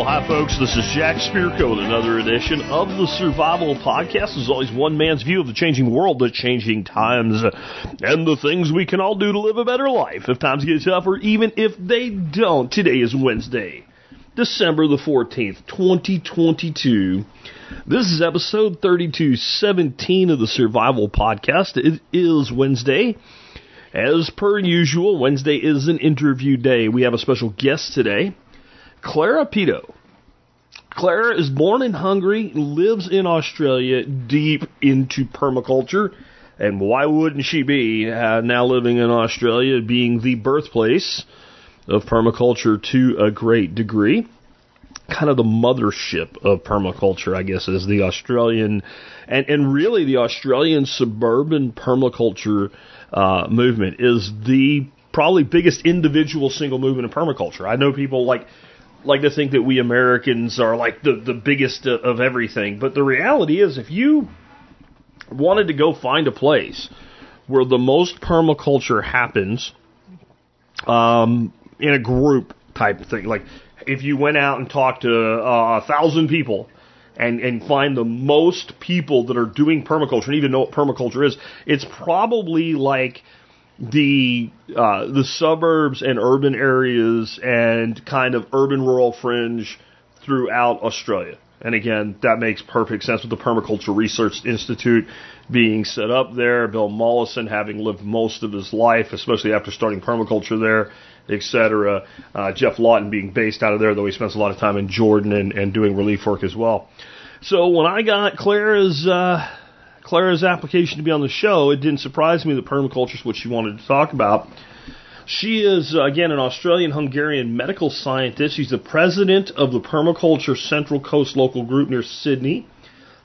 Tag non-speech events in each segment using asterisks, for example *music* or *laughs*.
Well, hi, folks. This is Jack Spirko with another edition of the Survival Podcast. As always, one man's view of the changing world, the changing times, and the things we can all do to live a better life if times get tough or even if they don't. Today is Wednesday, December the 14th, 2022. This is episode 3217 of the Survival Podcast. It is Wednesday. As per usual, Wednesday is an interview day. We have a special guest today. Clara Pito. Clara is born in Hungary, lives in Australia, deep into permaculture, and why wouldn't she be uh, now living in Australia, being the birthplace of permaculture to a great degree? Kind of the mothership of permaculture, I guess, is the Australian, and, and really the Australian suburban permaculture uh, movement is the probably biggest individual single movement in permaculture. I know people like like to think that we Americans are like the, the biggest of everything. But the reality is, if you wanted to go find a place where the most permaculture happens um, in a group type of thing, like if you went out and talked to uh, a thousand people and, and find the most people that are doing permaculture and even know what permaculture is, it's probably like the uh, the suburbs and urban areas and kind of urban rural fringe throughout Australia. And again, that makes perfect sense with the Permaculture Research Institute being set up there, Bill Mollison having lived most of his life, especially after starting permaculture there, etc. Uh, Geoff Lawton being based out of there, though he spends a lot of time in Jordan and, and doing relief work as well. So when I got Clara's uh, Clara's application to be on the show, it didn't surprise me that permaculture is what she wanted to talk about. She is, uh, again, an Australian Hungarian medical scientist. She's the president of the Permaculture Central Coast local group near Sydney.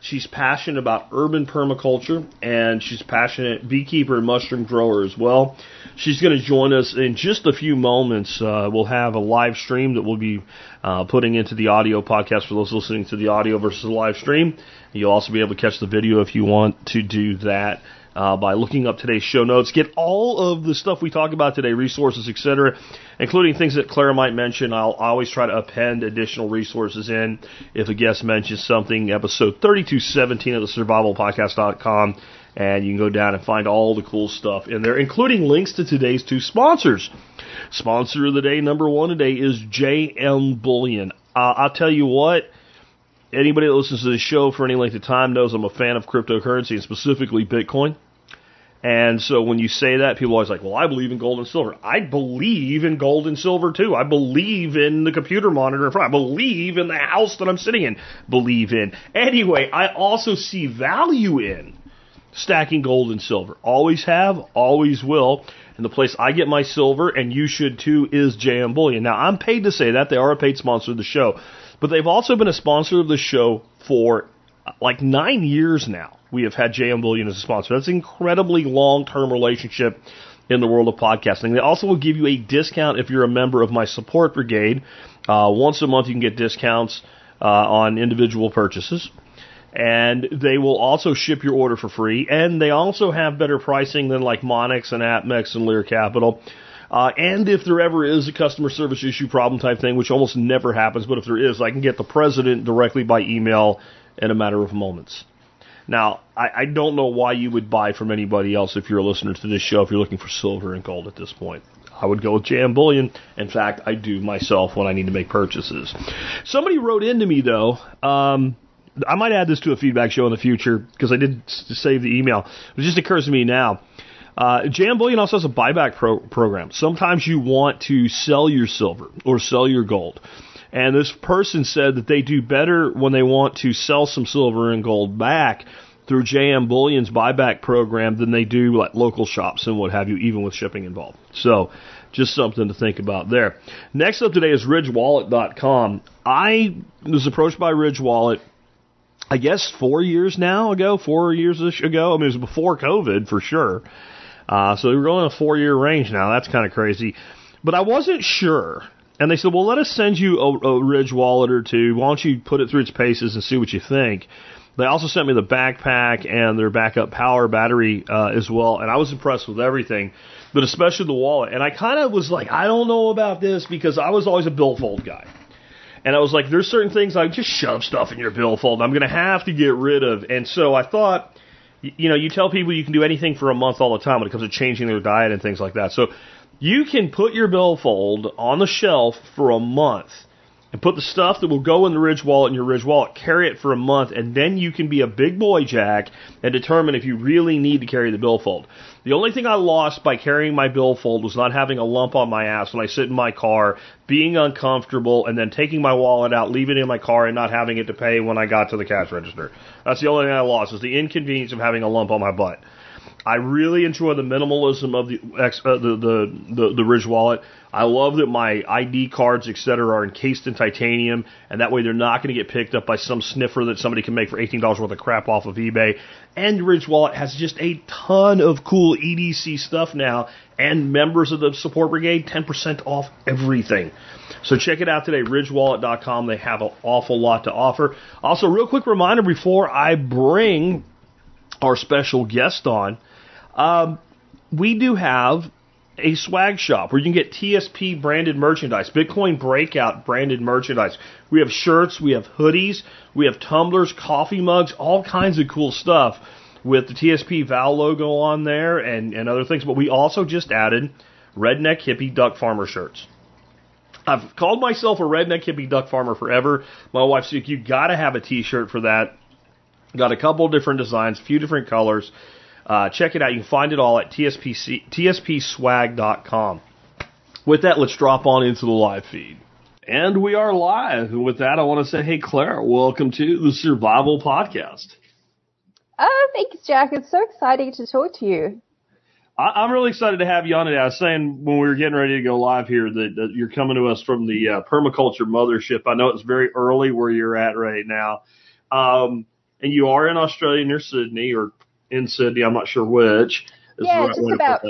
She's passionate about urban permaculture and she's passionate beekeeper and mushroom grower as well. She's going to join us in just a few moments. Uh, we'll have a live stream that we'll be uh, putting into the audio podcast for those listening to the audio versus the live stream. You'll also be able to catch the video if you want to do that uh, by looking up today's show notes. Get all of the stuff we talk about today, resources, etc., including things that Clara might mention. I'll always try to append additional resources in if a guest mentions something. Episode 3217 of the survivalpodcast.com. And you can go down and find all the cool stuff in there, including links to today's two sponsors. Sponsor of the day, number one today, is JM Bullion. Uh, I'll tell you what, anybody that listens to the show for any length of time knows I'm a fan of cryptocurrency and specifically Bitcoin. And so when you say that, people are always like, well, I believe in gold and silver. I believe in gold and silver too. I believe in the computer monitor in front. I believe in the house that I'm sitting in. Believe in. Anyway, I also see value in stacking gold and silver. Always have, always will. And the place I get my silver, and you should too, is JM Bullion. Now, I'm paid to say that. They are a paid sponsor of the show. But they've also been a sponsor of the show for like nine years now. We have had JM Bullion as a sponsor. That's an incredibly long term relationship in the world of podcasting. They also will give you a discount if you're a member of my support brigade. Uh, once a month, you can get discounts uh, on individual purchases. And they will also ship your order for free. And they also have better pricing than like Monex and APMEX and Lear Capital. Uh, and if there ever is a customer service issue problem type thing, which almost never happens, but if there is, I can get the president directly by email in a matter of moments. Now, I, I don't know why you would buy from anybody else if you're a listener to this show, if you're looking for silver and gold at this point. I would go with JM Bullion. In fact, I do myself when I need to make purchases. Somebody wrote into me though. Um, I might add this to a feedback show in the future because I did save the email. It just occurs to me now. Uh, JM Bullion also has a buyback pro- program. Sometimes you want to sell your silver or sell your gold. And this person said that they do better when they want to sell some silver and gold back through JM Bullion's buyback program than they do like local shops and what have you, even with shipping involved. So, just something to think about there. Next up today is RidgeWallet.com. I was approached by Ridge Wallet, I guess four years now ago, four years ago. I mean, it was before COVID for sure. Uh, so we're going a four year range now. That's kind of crazy. but I wasn't sure. And they said, well, let us send you a, a Ridge wallet or two. Why don't you put it through its paces and see what you think? They also sent me the backpack and their backup power battery uh, as well, and I was impressed with everything, but especially the wallet. And I kind of was like, I don't know about this because I was always a billfold guy. And I was like, there's certain things I just shove stuff in your billfold. I'm going to have to get rid of. And so I thought, you know, you tell people you can do anything for a month all the time when it comes to changing their diet and things like that. So you can put your billfold on the shelf for a month and put the stuff that will go in the Ridge wallet in your Ridge wallet, carry it for a month, and then you can be a big boy jack and determine if you really need to carry the billfold. The only thing I lost by carrying my billfold was not having a lump on my ass when I sit in my car, being uncomfortable, and then taking my wallet out, leaving it in my car, and not having it to pay when I got to the cash register. That's the only thing I lost was the inconvenience of having a lump on my butt. I really enjoy the minimalism of the uh, the, the the the Ridge wallet. I love that my ID cards, etc., are encased in titanium, and that way they're not going to get picked up by some sniffer that somebody can make for eighteen dollars worth of crap off of eBay. And Ridge Wallet has just a ton of cool EDC stuff now, and members of the support brigade ten percent off everything. So check it out today, RidgeWallet.com. They have an awful lot to offer. Also, real quick reminder before I bring our special guest on. Um, we do have a swag shop where you can get TSP branded merchandise, Bitcoin Breakout branded merchandise. We have shirts, we have hoodies, we have tumblers, coffee mugs, all kinds of cool stuff with the TSP Val logo on there and, and other things. But we also just added redneck hippie duck farmer shirts. I've called myself a redneck hippie duck farmer forever. My wife's like, you gotta have a t-shirt for that. Got a couple different designs, a few different colors. Uh, check it out. You can find it all at TSPC, tspswag.com. With that, let's drop on into the live feed. And we are live. And with that, I want to say, hey, Claire, welcome to the Survival Podcast. Oh, thanks, Jack. It's so exciting to talk to you. I, am really excited to have you on today. I was saying when we were getting ready to go live here that, that you're coming to us from the uh, permaculture mothership. I know it's very early where you're at right now. Um, and you are in Australia near Sydney or in Sydney. I'm not sure which. yeah, right just about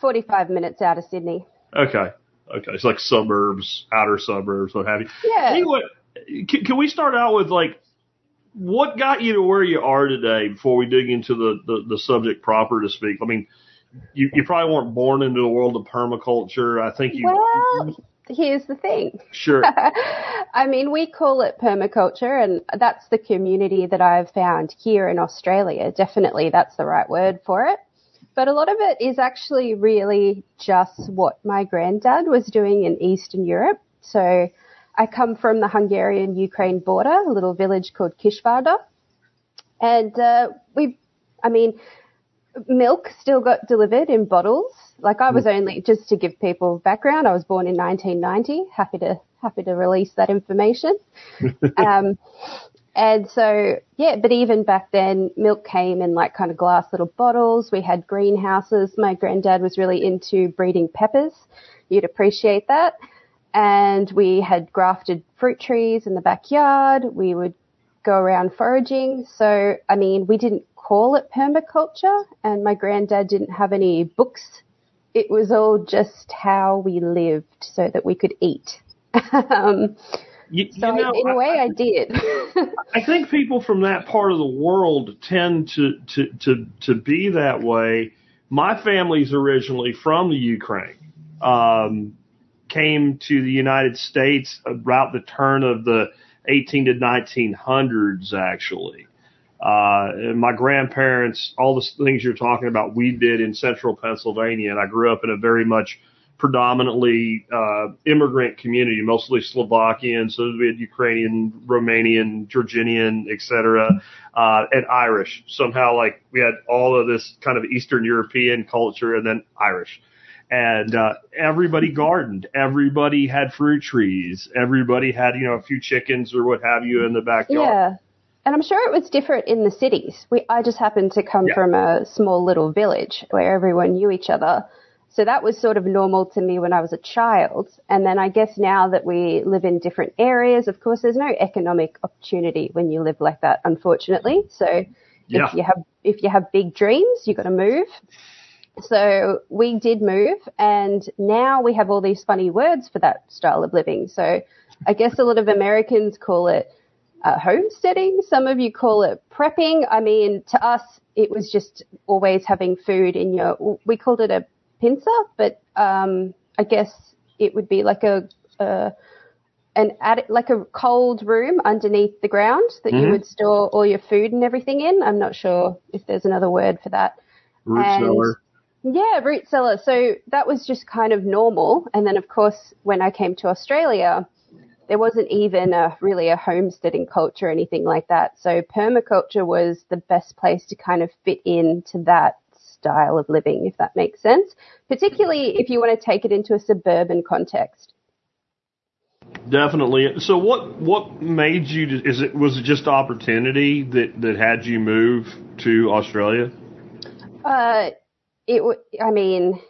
45 minutes out of Sydney. Okay. Okay. It's like suburbs, outer suburbs, what have you. Yeah. Anyway, can, can we start out with like, what got you to where you are today before we dig into the, the, the subject proper to speak? I mean, you, you probably weren't born into the world of permaculture. I think you. Well, here's the thing. Sure. *laughs* I mean, we call it permaculture, and that's the community that I've found here in Australia. Definitely, that's the right word for it. But a lot of it is actually really just what my granddad was doing in Eastern Europe. So I come from the Hungarian Ukraine border, a little village called Kisvárda. And uh, we, I mean, milk still got delivered in bottles. Like I was mm. only just to give people background. I was born in 1990. Happy to happy to release that information. *laughs* um, and so yeah, but even back then, milk came in like kind of glass little bottles. We had greenhouses. My granddad was really into breeding peppers. You'd appreciate that. And we had grafted fruit trees in the backyard. We would go around foraging. So, I mean, we didn't call it permaculture and my granddad didn't have any books. It was all just how we lived so that we could eat. *laughs* um, you, so you know, in a way I, I did. *laughs* I think people from that part of the world tend to, to, to, to be that way. My family's originally from the Ukraine. Um, came to the United States about the turn of the 18 to 1900s, actually. Uh, my grandparents, all the things you're talking about, we did in central Pennsylvania, and I grew up in a very much predominantly uh, immigrant community, mostly Slovakian, so we had Ukrainian, Romanian, Georgian, etc., uh, and Irish. Somehow, like we had all of this kind of Eastern European culture, and then Irish. And uh, everybody gardened. Everybody had fruit trees. Everybody had, you know, a few chickens or what have you in the backyard. Yeah. And I'm sure it was different in the cities. We, I just happened to come Yeah. from a small little village where everyone knew each other. So that was sort of normal to me when I was a child. And then I guess now that we live in different areas, of course, there's no economic opportunity when you live like that, unfortunately. So Yeah. if you have, if you have big dreams, you've got to move. So we did move and now we have all these funny words for that style of living. So I guess a lot of Americans call it uh, homesteading. Some of you call it prepping. I mean, to us, it was just always having food in your, we called it a pincer, but, um, I guess it would be like a, a an like a cold room underneath the ground that Mhm. you would store all your food and everything in. I'm not sure if there's another word for that. Root And- cellar. Yeah, root cellar. So that was just kind of normal. And then, of course, when I came to Australia, there wasn't even a really a homesteading culture or anything like that. So permaculture was the best place to kind of fit into that style of living, if that makes sense. Particularly if you want to take it into a suburban context. Definitely. So what what made you is it was it just opportunity that that had you move to Australia? Uh, it, I mean,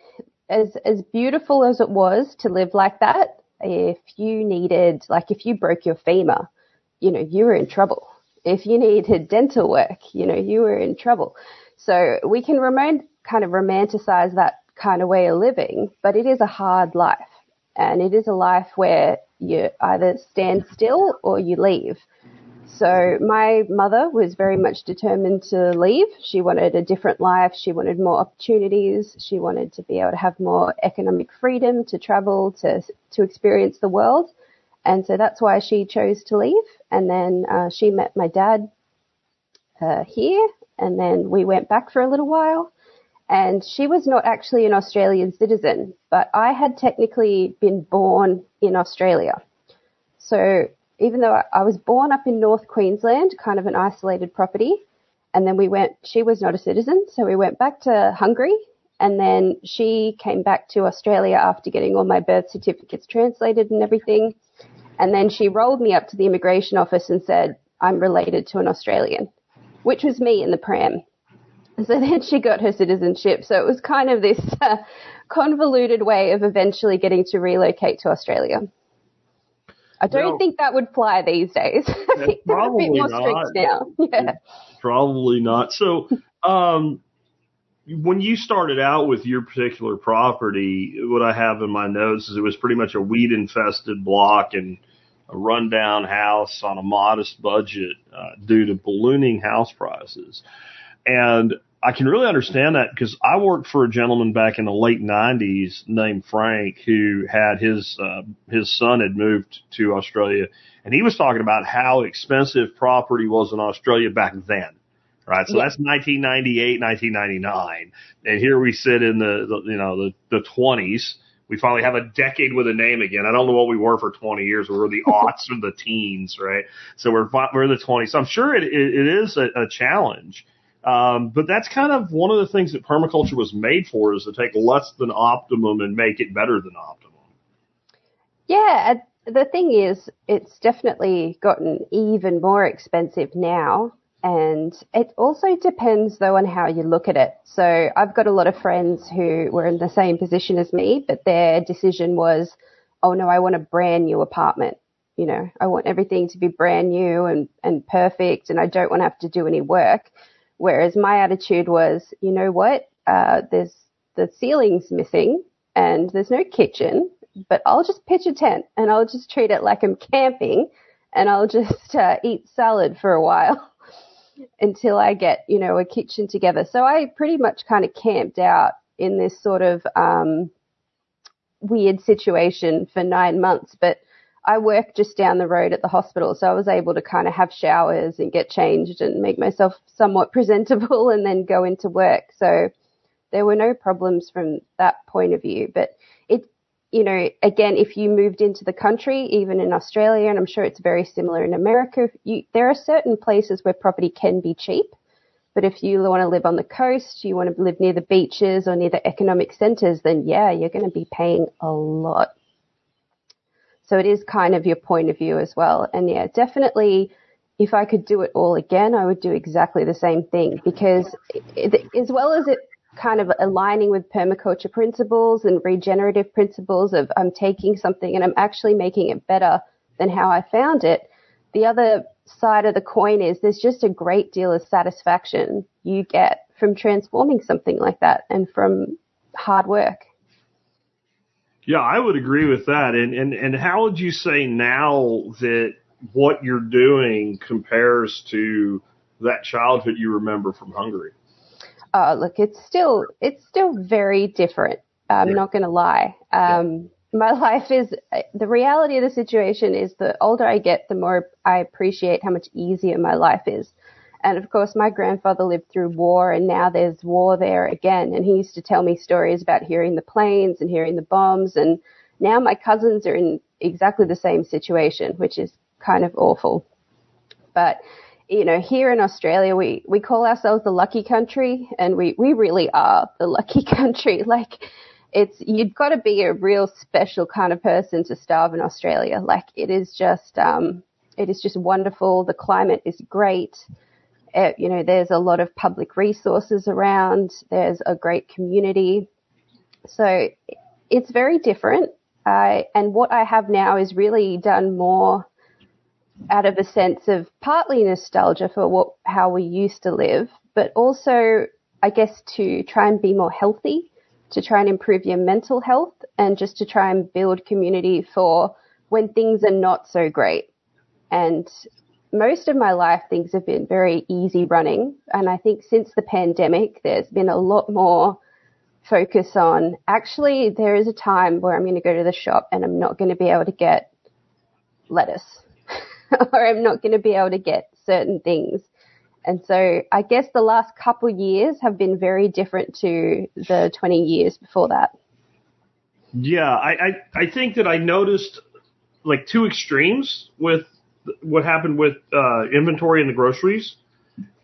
as as beautiful as it was to live like that, if you needed, like, if you broke your femur, you know, you were in trouble. If you needed dental work, you know, you were in trouble. So we can remain kind of romanticize that kind of way of living, but it is a hard life, and it is a life where you either stand still or you leave. So my mother was very much determined to leave. She wanted a different life. She wanted more opportunities. She wanted to be able to have more economic freedom to travel, to, to experience the world. And so that's why she chose to leave. And then uh, she met my dad uh, here. And then we went back for a little while. And she was not actually an Australian citizen, but I had technically been born in Australia. So even though I, was born up in North Queensland, kind of an isolated property, and then we went, she was not a citizen, so we went back to Hungary, and then she came back to Australia after getting all my birth certificates translated and everything. And then she rolled me up to the immigration office and said, I'm related to an Australian, which was me in the pram. So *laughs* then she got her citizenship. So it was kind of this uh, convoluted way of eventually getting to relocate to Australia. I don't Well- think that would fly these days. I think they're a probably bit more not. strict now. *laughs* Yeah. Probably not. So, um, when you started out with your particular property, what I have in my notes is it was pretty much a weed infested block and a rundown house on a modest budget uh, due to ballooning house prices. And I can really understand that because I worked for a gentleman back in the late '90s named Frank who had his uh, his son had moved to Australia, and he was talking about how expensive property was in Australia back then. Right, so Yeah. that's 1998, 1999, and here we sit in the, the you know the the 20s. We finally have a decade with a name again. I don't know what we were for 20 years. We were the *laughs* aughts or the teens, right? So we're we're in the 20s. So I'm sure it it, it is a, a challenge. Um, but that's kind of one of the things that permaculture was made for is to take less than optimum and make it better than optimum. Yeah, the thing is, it's definitely gotten even more expensive now. And it also depends though on how you look at it. So I've got a lot of friends who were in the same position as me, but their decision was, oh no, I want a brand new apartment. You know, I want everything to be brand new and, and perfect and I don't want to have to do any work. Whereas my attitude was, you know what, uh, there's the ceiling's missing and there's no kitchen, but I'll just pitch a tent and I'll just treat it like I'm camping and I'll just uh, eat salad for a while *laughs* until I get, you know, a kitchen together. So I pretty much kind of camped out in this sort of um, weird situation for nine months, but I work just down the road at the hospital, so I was able to kind of have showers and get changed and make myself somewhat *laughs* presentable and then go into work. So there were no problems from that point of view. But it, you know, again, if you moved into the country, even in Australia, and I'm sure it's very similar in America, you, there are certain places where property can be cheap. But if you want to live on the coast, you want to live near the beaches or near the economic centers, then yeah, you're going to be paying a lot. So it is kind of your point of view as well. And yeah, definitely if I could do it all again, I would do exactly the same thing because it, as well as it kind of aligning with permaculture principles and regenerative principles of I'm taking something and I'm actually making it better than how I found it. The other side of the coin is there's just a great deal of satisfaction you get from transforming something like that and from hard work. Yeah, I would agree with that. And and and how would you say now that what you're doing compares to that childhood you remember from Hungary? Oh, look, it's still it's still very different. I'm Yeah. not going to lie. Um, My *laughs* life is the reality of the situation is the older I get, the more I appreciate how much easier my life is. And of course, my grandfather lived through war, and now there's war there again. And he used to tell me stories about hearing the planes and hearing the bombs. And now my cousins are in exactly the same situation, which is kind of awful. But you know, here in Australia, we, we call ourselves the lucky country and we, we really are the lucky *laughs* country. Like it's, you've got to be a real special kind of person to starve in Australia. Like it is just, um, it is just wonderful. The climate is great. Uh, you know, there's a lot of public resources around. There's a great community. So it's very different. And what I have now is really done more out of a sense of partly nostalgia for what how we used to live, but also I guess to try and be more healthy, to try and improve your mental health, and just to try and build community for when things are not so great. And most of my life things have been very easy running, and I think since the pandemic there's been a lot more focus on actually there is a time where I'm going to go to the shop and I'm not going to be able to get lettuce *laughs* or I'm not going to be able to get certain things. And so I guess the last couple years have been very different to the 20 years before that. Yeah, I, I, I think that I noticed like two extremes with what happened with uh, inventory in the groceries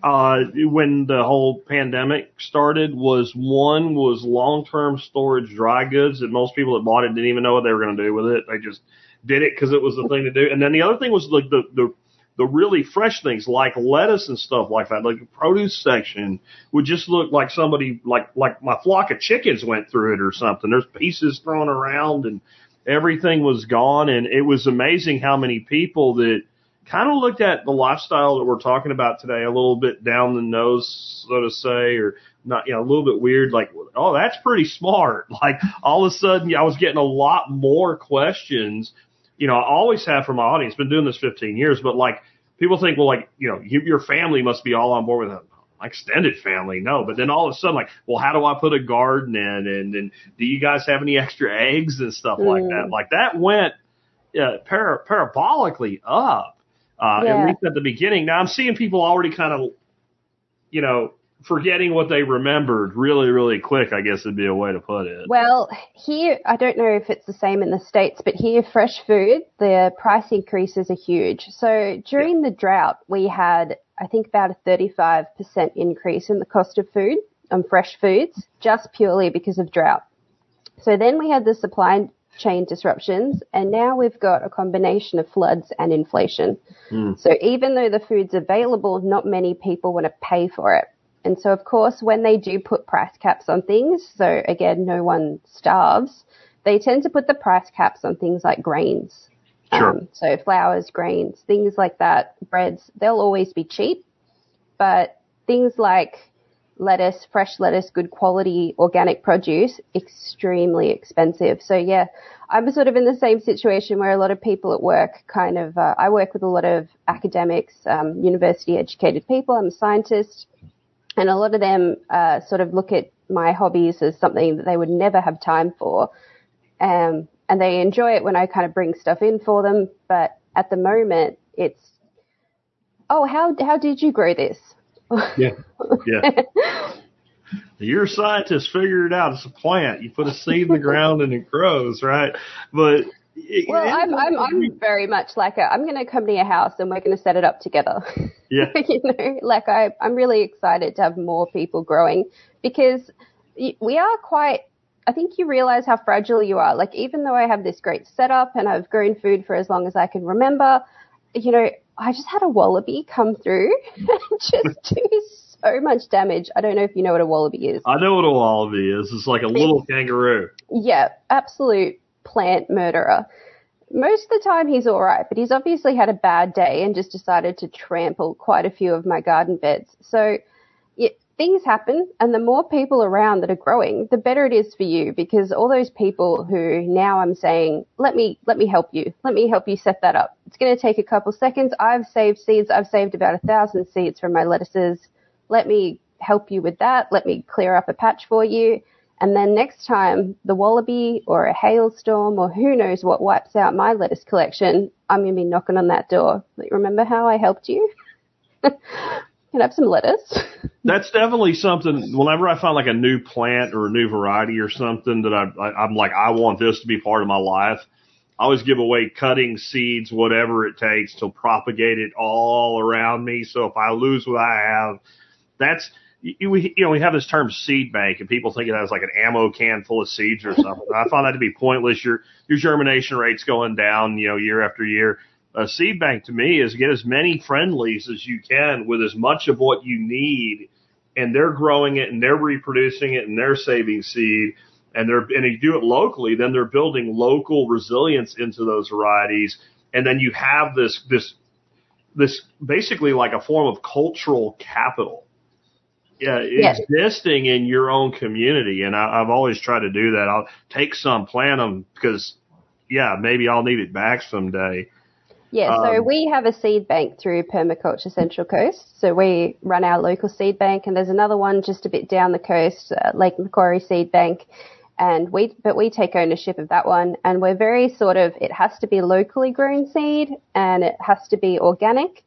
uh, when the whole pandemic started. Was one was long term storage dry goods that most people that bought it didn't even know what they were going to do with it. They just did it because it was the thing to do. And then the other thing was like the the the really fresh things like lettuce and stuff like that, like the produce section would just look like somebody like like my flock of chickens went through it or something. There's pieces thrown around and everything was gone and it was amazing how many people that kind of looked at the lifestyle that we're talking about today a little bit down the nose, so to say, or not, you know, a little bit weird, like, oh, that's pretty smart. *laughs* Like all of a sudden I was getting a lot more questions you know, I always have from my audience, been doing this 15 years, but like people think, well, like, you know, you, your family must be all on board with it. Extended family, no. But then all of a sudden, like, well, how do I put a garden in? And, and do you guys have any *laughs* extra eggs and stuff like that? Like that went uh, para, parabolically up, uh, Yeah. at least at the beginning. Now I'm seeing people already kind of, you know, forgetting what they remembered really, really quick, I guess would be a way to put it. Well, here, I don't know if it's the same in the States, but here, fresh food, the price increases are huge. So during the drought, we had, I think, about a 35% increase in the cost of food on fresh foods, just purely because of drought. So then we had the supply chain disruptions, and now we've got a combination of floods and inflation. Hmm. So even though the food's available, not many people want to pay for it. And so, of course, when they do put price caps on things, so again, no one starves, they tend to put the price caps on things like grains. Sure. Um, so flours, grains, things like that, breads, they'll always be cheap. But things like lettuce, fresh lettuce, good quality organic produce, extremely expensive. So yeah, I'm sort of in the same situation where a lot of people at work kind of, uh, I work with a lot of academics, um, university educated people. I'm a scientist and a lot of them, uh, sort of look at my hobbies as something that they would never have time for. Um, and they enjoy it when I kind of bring stuff in for them. But at the moment, it's, oh, how, how did you grow this? *laughs* Yeah. Yeah. *laughs* You're a scientist, figure it out. It's a plant. You put a seed in the ground and it grows, right? But it, Well, I'm, I'm, I'm *laughs* very much like a, I'm going to come to your house and we're going to set it up together. yeah, you know, like I, I'm really excited to have more people growing because we are quite, I think you realize how fragile you are. Like even though I have this great setup and I've grown food for as long as I can remember, you know, I just had a wallaby come through *laughs* and just do so much damage. I don't know if you know what a wallaby is. I know what a wallaby is. It's like a little kangaroo. Yeah, absolute plant murderer. most of the time he's all right, but he's obviously had a bad day and just decided to trample quite a few of my garden beds. So it, things happen, and the more people around that are growing, the better it is for you because all those people who now I'm saying, let me let me help you, let me help you set that up. It's going to take a couple seconds. I've saved seeds. I've saved about a thousand seeds from my lettuces. Let me help you with that. Let me clear up a patch for you. And then next time the wallaby or a hailstorm or who knows what wipes out my lettuce collection, I'm going to be knocking on that door. Remember how I helped you? *laughs* Can have some lettuce? *laughs* That's definitely something. Whenever I find like a new plant or a new variety or something that I, I I'm like I want this to be part of my life, I always give away cutting seeds, whatever it takes to propagate it all around me. So if I lose what I have, that's you, you know, we have this term seed bank and people think of that as like an ammo can full of seeds or something. I find that to be pointless. Your, your germination rate's going down, you know, year after year. A seed bank to me is get as many friendlies as you can with as much of what you need and they're growing it and they're reproducing it and they're saving seed and they're, and if you do it locally, then they're building local resilience into those varieties. And then you have this, this, this basically like a form of cultural capital yeah, Yes. existing in your own community. And I, I've always tried to do that. I'll take some, plant them because, yeah, maybe I'll need it back someday. Yeah, so Um, we have a seed bank through Permaculture Central Coast. So we run our local seed bank, and there's another one just a bit down the coast, uh, Lake Macquarie Seed Bank. And we, but we take ownership of that one, and we're very sort of. It has to be locally grown seed, and it has to be organic,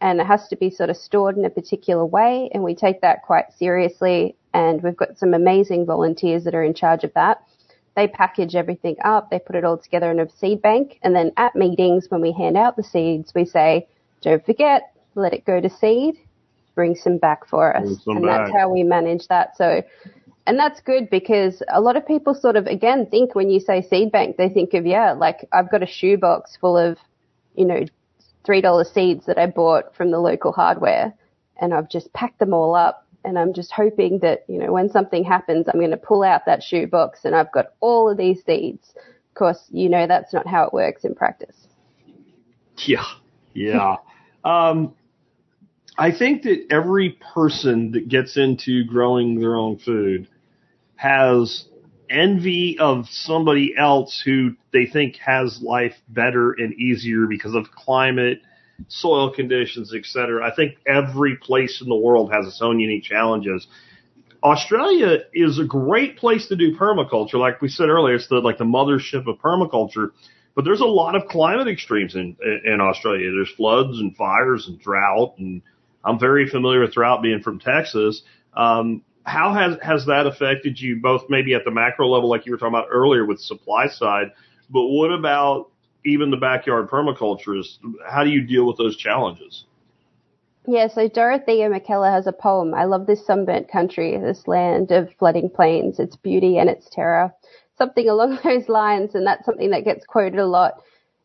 and it has to be sort of stored in a particular way, and we take that quite seriously. And we've got some amazing volunteers that are in charge of that they package everything up, they put it all together in a seed bank, and then at meetings when we hand out the seeds, we say, don't forget, let it go to seed, bring some back for us. And that's how we manage that. So, and that's good because a lot of people sort of, again, think when you say seed bank, they think of, yeah, like I've got a shoebox full of, you know, $3 seeds that I bought from the local hardware and I've just packed them all up and I'm just hoping that, you know, when something happens, I'm going to pull out that shoebox and I've got all of these seeds. Of course, you know, that's not how it works in practice. Yeah. Yeah. *laughs* um, I think that every person that gets into growing their own food has envy of somebody else who they think has life better and easier because of climate, soil conditions, etc. I think every place in the world has its own unique challenges. Australia is a great place to do permaculture. Like we said earlier, it's the like the mothership of permaculture. But there's a lot of climate extremes in in Australia. There's floods and fires and drought, and I'm very familiar with drought being from Texas. Um, how has has that affected you both maybe at the macro level, like you were talking about earlier with supply side, but what about even the backyard permaculture? Is how do you deal with those challenges? Yeah, so Dorothea Mackellar has a poem. I love this sunburnt country, this land of flooding plains, its beauty and its terror. Something along *laughs* those lines, and that's something that gets quoted a lot.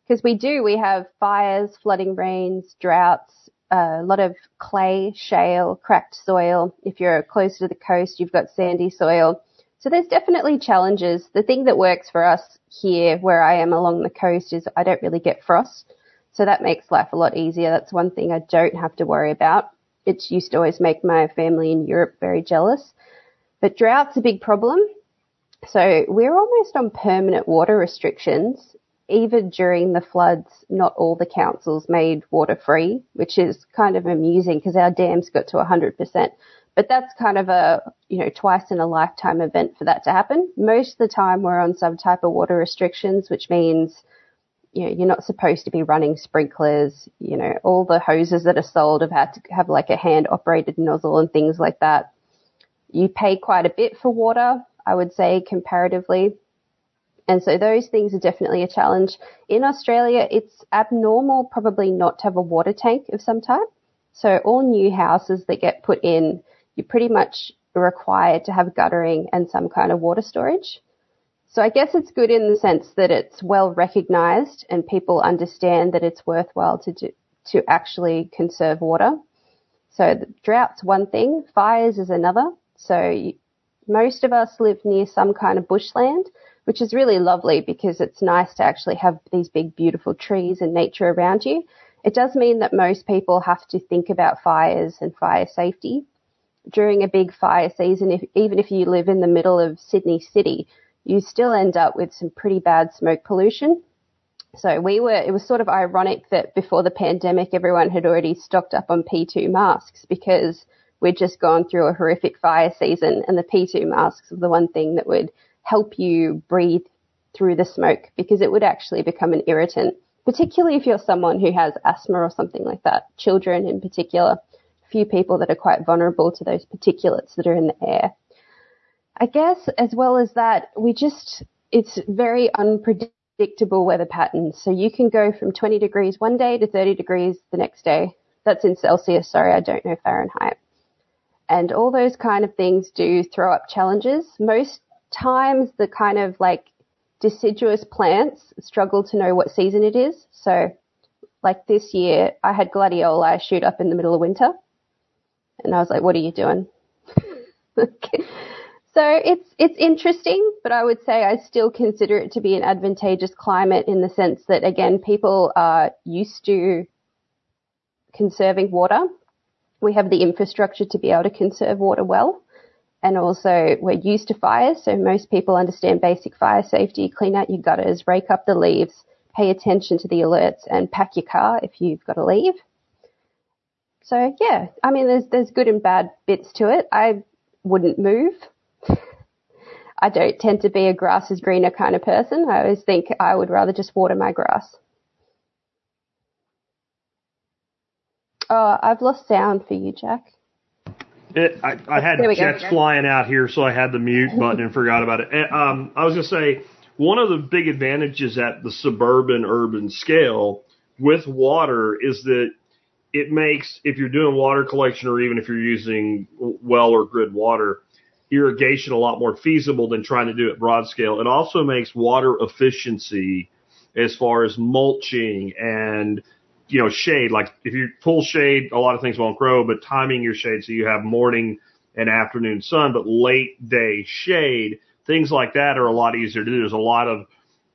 Because we do, we have fires, flooding rains, droughts, a lot of clay, shale, cracked soil. If you're close to the coast, you've got sandy soil. So there's definitely challenges. The thing that works for us here, where I am along the coast, is I don't really get frost. So that makes life a lot easier. That's one thing I don't have to worry about. It used to always make my family in Europe very jealous. But drought's a big problem. So we're almost on permanent water restrictions. Even during the floods, not all the councils made water free, which is kind of amusing because our dams got to 100%. But that's kind of a, you know, twice in a lifetime event for that to happen. Most of the time we're on some type of water restrictions, which means you know, you're not supposed to be running sprinklers. You know, all the hoses that are sold have had to have like a hand operated nozzle and things like that. You pay quite a bit for water, I would say comparatively. And so those things are definitely a challenge. In Australia, it's abnormal probably not to have a water tank of some type. So all new houses that get put in, you're pretty much required to have guttering and some kind of water storage. So I guess it's good in the sense that it's well recognized and people understand that it's worthwhile to do, to actually conserve water. So drought's one thing, fires is another. So you, most of us live near some kind of bushland, which is really lovely because it's nice to actually have these big, beautiful trees and nature around you. It does mean that most people have to think about fires and fire safety. During a big fire season, if, even if you live in the middle of Sydney City, you still end up with some pretty bad smoke pollution. So we were, it was sort of ironic that before the pandemic, everyone had already stocked up on P2 masks because we'd just gone through a horrific fire season and the P2 masks are the one thing that would help you breathe through the smoke because it would actually become an irritant, particularly if you're someone who has asthma or something like that, children in particular, few people that are quite vulnerable to those particulates that are in the air. I guess as well as that, we just, it's very unpredictable weather patterns. So you can go from 20 degrees one day to 30 degrees the next day. That's in Celsius. Sorry, I don't know Fahrenheit. And all those kind of things do throw up challenges. Most times the kind of like deciduous plants struggle to know what season it is. So like this year, I had gladioli shoot up in the middle of winter. And I was like, what are you doing? *laughs* So it's it's interesting, but I would say I still consider it to be an advantageous climate in the sense that again, people are used to conserving water. We have the infrastructure to be able to conserve water well. And also we're used to fires, so most people understand basic fire safety, clean out your gutters, rake up the leaves, pay attention to the alerts and pack your car if you've got to leave. So yeah, I mean there's there's good and bad bits to it. I wouldn't move. *laughs* I don't tend to be a grass is greener kind of person. I always think I would rather just water my grass. Oh, I've lost sound for you, Jack. It, I, I had go. jets flying out here, so I had the mute button and forgot about it. And, um, I was going to say one of the big advantages at the suburban urban scale with water is that it makes if you're doing water collection or even if you're using well or grid water, irrigation a lot more feasible than trying to do it broad scale. It also makes water efficiency as far as mulching and you know shade. Like if you pull shade, a lot of things won't grow, but timing your shade so you have morning and afternoon sun, but late day shade, things like that are a lot easier to do. There's a lot of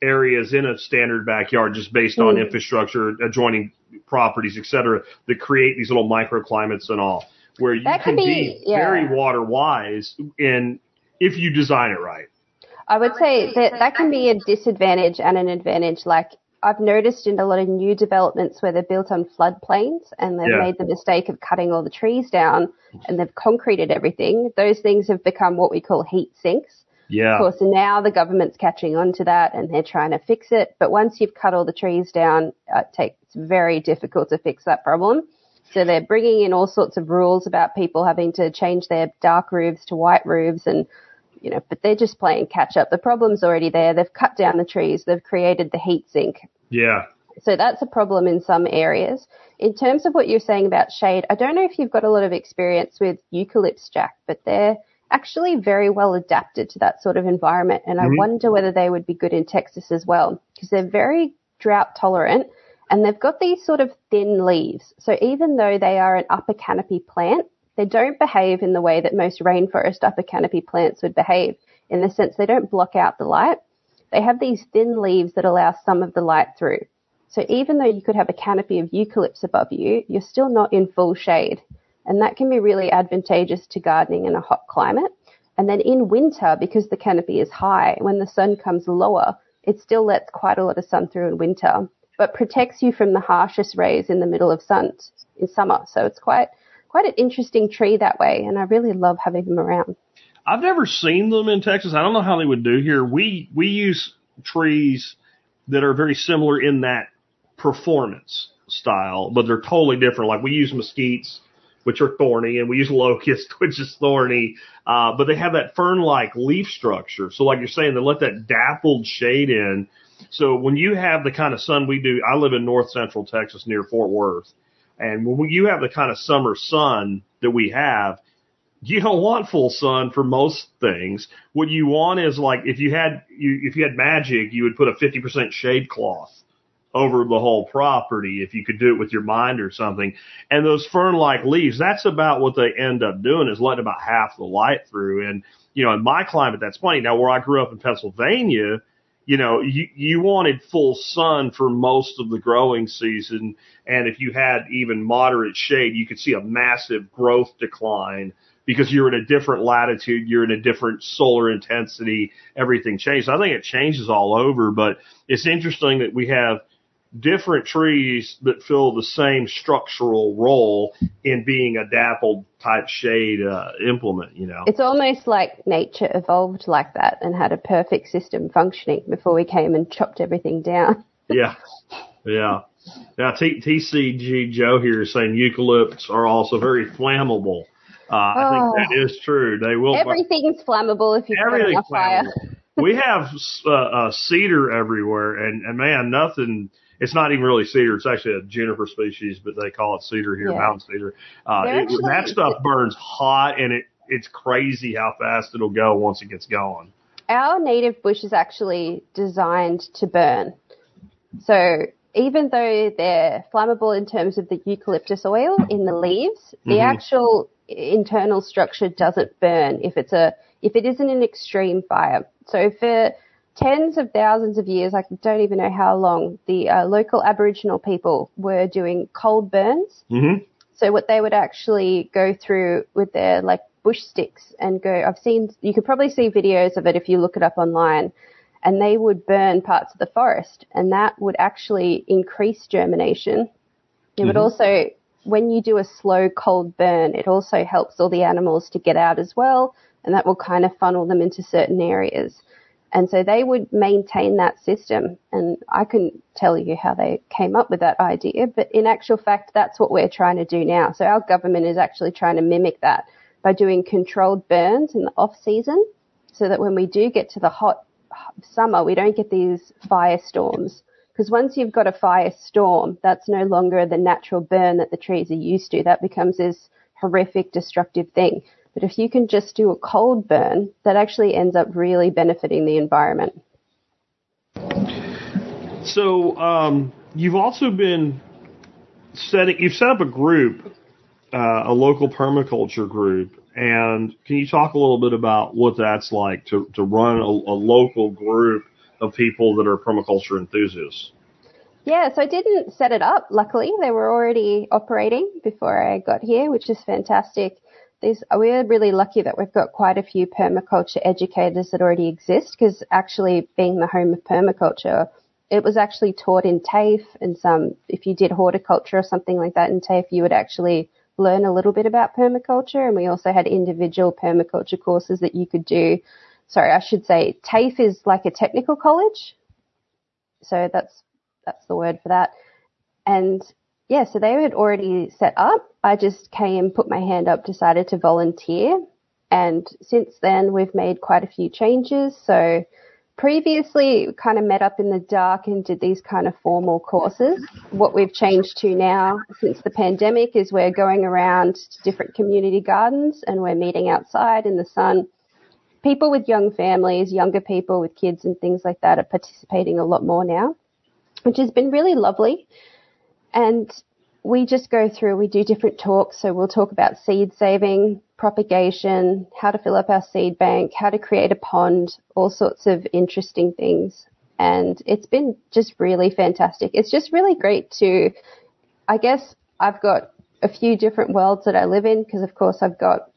areas in a standard backyard just based on Mm. infrastructure, adjoining properties, et cetera, that create these little microclimates and all, where you That can be, be- yeah. very water wise in if you design it right. I would say that that can be a disadvantage and an advantage. Like I've noticed in a lot of new developments where they're built on floodplains and they've Yeah. made the mistake of cutting all the trees down and they've concreted everything. Those things have become what we call heat sinks. Yeah. Of course, now the government's catching on to that and they're trying to fix it. But once you've cut all the trees down, uh, it takes, it's very difficult to fix that problem. So they're bringing in all sorts of rules about people having to change their dark roofs to white roofs and, you know, but they're just playing catch up. The problem's already there. They've cut down the trees. They've created the heat sink. Yeah. So that's a problem in some areas. In terms of what you're saying about shade, I don't know if you've got a lot of experience with eucalypts, Jack, but they're actually very well adapted to that sort of environment. And I Mhm. wonder whether they would be good in Texas as well, because they're very drought tolerant and they've got these sort of thin leaves. So even though they are an upper canopy plant, they don't behave in the way that most rainforest upper canopy plants would behave in the sense they don't block out the light. They have these thin leaves that allow some of the light through. So even though you could have a canopy of eucalypts above you, you're still not in full shade. And that can be really advantageous to gardening in a hot climate. And then in winter, because the canopy is high, when the sun comes lower, it still lets quite a lot of sun through in winter, but protects you from the harshest rays in the middle of sun in summer. So it's quite, quite an interesting tree that way. And I really love having them around. I've never seen them in Texas. I don't know how they would do here. We we use trees that are very similar in that performance style, but they're totally different. Like we use mesquites, which are thorny, and we use locust, *laughs* which is thorny. Uh, but they have that fern-like leaf structure. So, like you're saying, they let that dappled shade in. So when you have the kind of sun we do, I live in north central Texas near Fort Worth, and when you have the kind of summer sun that we have, you don't want full sun for most things. What you want is like if you had you if you had magic, you would put a fifty percent shade cloth over the whole property if you could do it with your mind or something. And those fern like leaves, that's about what they end up doing is letting about half the light through. And you know, in my climate, that's plenty. Now, where I grew up in Pennsylvania, you know, you, you wanted full sun for most of the growing season. And if you had even moderate shade, you could see a massive growth decline because you're in a different latitude, you're in a different solar intensity, everything changes. I think it changes all over, but it's interesting that we have different trees that fill the same structural role in being a dappled type shade uh, implement, you know. It's almost like nature evolved like that and had a perfect system functioning before we came and chopped everything down. *laughs* yeah. Yeah. Now, T- TCG Joe here is saying eucalypts are also very flammable. Uh, I think that is true. They will. Everything's flammable if you put it on fire. we have uh, uh, cedar everywhere, and, and man, nothing. It's not even really cedar. It's actually a juniper species, but they call it cedar here, Yeah. mountain cedar. Uh, it, that stuff burns hot, and it it's crazy how fast it'll go once it gets going. Our native bush is actually designed to burn. So even though they're flammable in terms of the eucalyptus oil in the leaves, the Mhm. actual internal structure doesn't burn if it's a if it isn't an extreme fire. So for tens of thousands of years, I don't even know how long, the uh, local Aboriginal people were doing cold burns. Mm-hmm. So what they would actually go through with their like bush sticks and go, I've seen, you could probably see videos of it if you look it up online and they would burn parts of the forest and that would actually increase germination. It would Mhm. also, when you do a slow cold burn, it also helps all the animals to get out as well and that will kind of funnel them into certain areas. And so they would maintain that system. And I couldn't tell you how they came up with that idea, but in actual fact, that's what we're trying to do now. So our government is actually trying to mimic that by doing controlled burns in the off season so that when we do get to the hot summer, we don't get these firestorms. Because once you've got a firestorm, that's no longer the natural burn that the trees are used to. That becomes this horrific, destructive thing. But if you can just do a cold burn, that actually ends up really benefiting the environment. So um, you've also been setting. You've set up a group, uh, a local permaculture group, and can you talk a little bit about what that's like to to run a, a local group of people that are permaculture enthusiasts? Yeah, so I didn't set it up. Luckily, they were already operating before I got here, which is fantastic. We're really lucky that we've got quite a few permaculture educators that already exist because actually being the home of permaculture, it was actually taught in TAFE and some, if you did horticulture or something like that in TAFE, you would actually learn a little bit about permaculture. And we also had individual permaculture courses that you could do. Sorry, I should say TAFE is like a technical college. So that's that's the word for that. And yeah, so they had already set up. I just came, put my hand up, decided to volunteer. And since then, we've made quite a few changes. So previously, we kind of met up in the dark and did these kind of formal courses. What we've changed to now since the pandemic is we're going around to different community gardens and we're meeting outside in the sun. People with young families, younger people with kids and things like that are participating a lot more now which has been really lovely. And we just go through, we do different talks. So we'll talk about seed saving, propagation, how to fill up our seed bank, how to create a pond, all sorts of interesting things. And it's been just really fantastic. It's just really great to, I guess I've got a few different worlds that I live in because of course I've got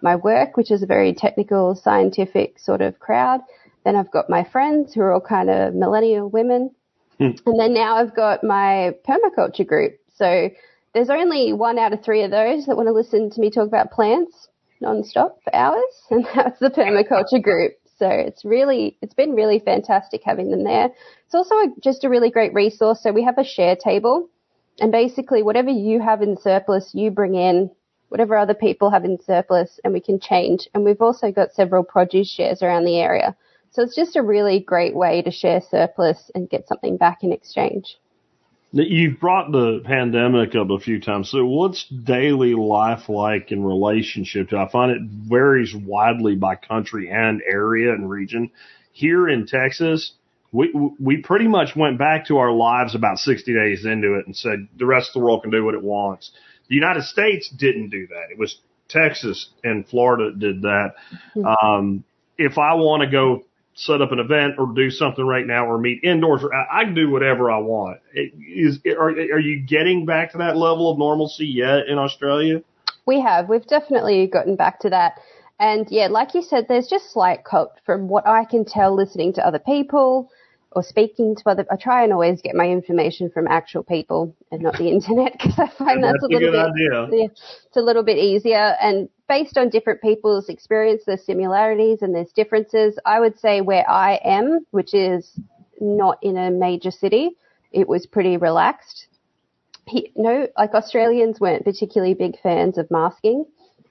my work, which is a very technical, scientific sort of crowd. Then I've got my friends who are all kind of millennial women. *laughs* And then now I've got my permaculture group. So there's only one out of three of those that want to listen to me talk about plants nonstop for hours. *laughs* And that's the permaculture group. So it's really, it's been really fantastic having them there. It's also a, just a really great resource. So we have a share table and basically whatever you have in surplus, you bring in whatever other people have in surplus and we can change. And we've also got several produce shares around the area. So it's just a really great way to share surplus and get something back in exchange. You've brought the pandemic up a few times. So what's daily life like in relationship to? I find it varies widely by country and area and region. Here in Texas, we we pretty much went back to our lives about 60 days into it and said the rest of the world can do what it wants. The United States didn't do that. It was Texas and Florida did that. Hmm. Um, if I want to go set up an event or do something right now or meet indoors, I, I can do whatever I want. It, is are are you getting back to that level of normalcy yet in Australia? We have. We've definitely gotten back to that. And yeah, like you said, there's just slight cult from what I can tell listening to other people or speaking to other. I try and always get my information from actual people and not the *laughs* internet because I find that's, That's a little good bit idea. yeah, it's a little bit easier. And based on different people's experience, there's similarities and there's differences. I would say where I am, which is not in a major city, it was pretty relaxed. He, no, like Australians weren't particularly big fans of masking.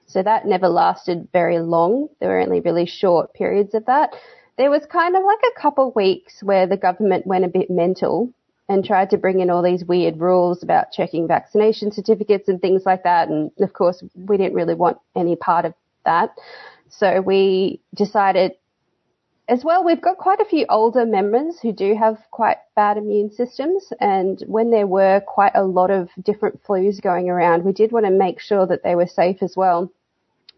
So that never lasted very long. There were only really short periods of that. There was kind of like a couple of weeks where the government went a bit mental and tried to bring in all these weird rules about checking vaccination certificates and things like that. And of course, we didn't really want any part of that. So we decided as well, we've got quite a few older members who do have quite bad immune systems. And when there were quite a lot of different flus going around, we did want to make sure that they were safe as well,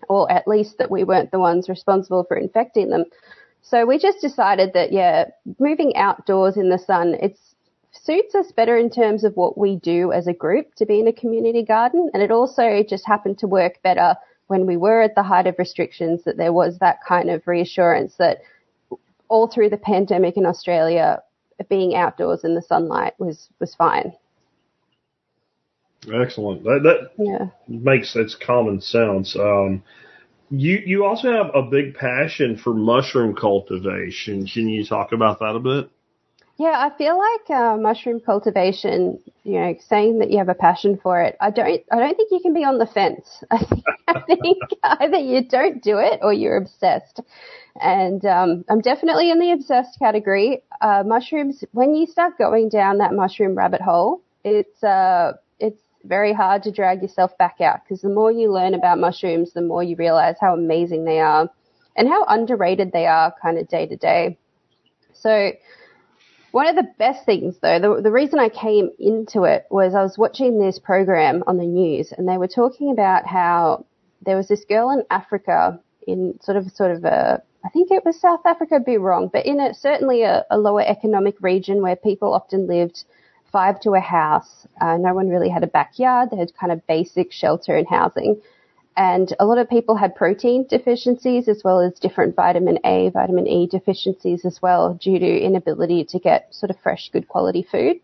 or at least that we weren't the ones responsible for infecting them. So we just decided that, yeah, moving outdoors in the sun, it's suits us better in terms of what we do as a group to be in a community garden. And it also just happened to work better when we were at the height of restrictions that there was that kind of reassurance that all through the pandemic in Australia, being outdoors in the sunlight was, was fine. Excellent. That, that Yeah. makes its common sense. Um, you you also have a big passion for mushroom cultivation. Can you talk about that a bit? Yeah, I feel like uh, mushroom cultivation. You know, saying that you have a passion for it. I don't. I don't think you can be on the fence. *laughs* I think, I think *laughs* either you don't do it or you're obsessed. And um, I'm definitely in the obsessed category. Uh, mushrooms. When you start going down that mushroom rabbit hole, it's uh, very hard to drag yourself back out because the more you learn about mushrooms, the more you realize how amazing they are and how underrated they are, kind of day to day. So one of the best things though, the, the reason I came into it was I was watching this program on the news and they were talking about how there was this girl in Africa in sort of, sort of a, I think it was South Africa, I'd be wrong, but in a, certainly a, a lower economic region where people often lived five to a house. Uh, no one really had a backyard. They had kind of basic shelter and housing. And a lot of people had protein deficiencies as well as different vitamin A, vitamin E deficiencies as well due to inability to get sort of fresh, good quality food.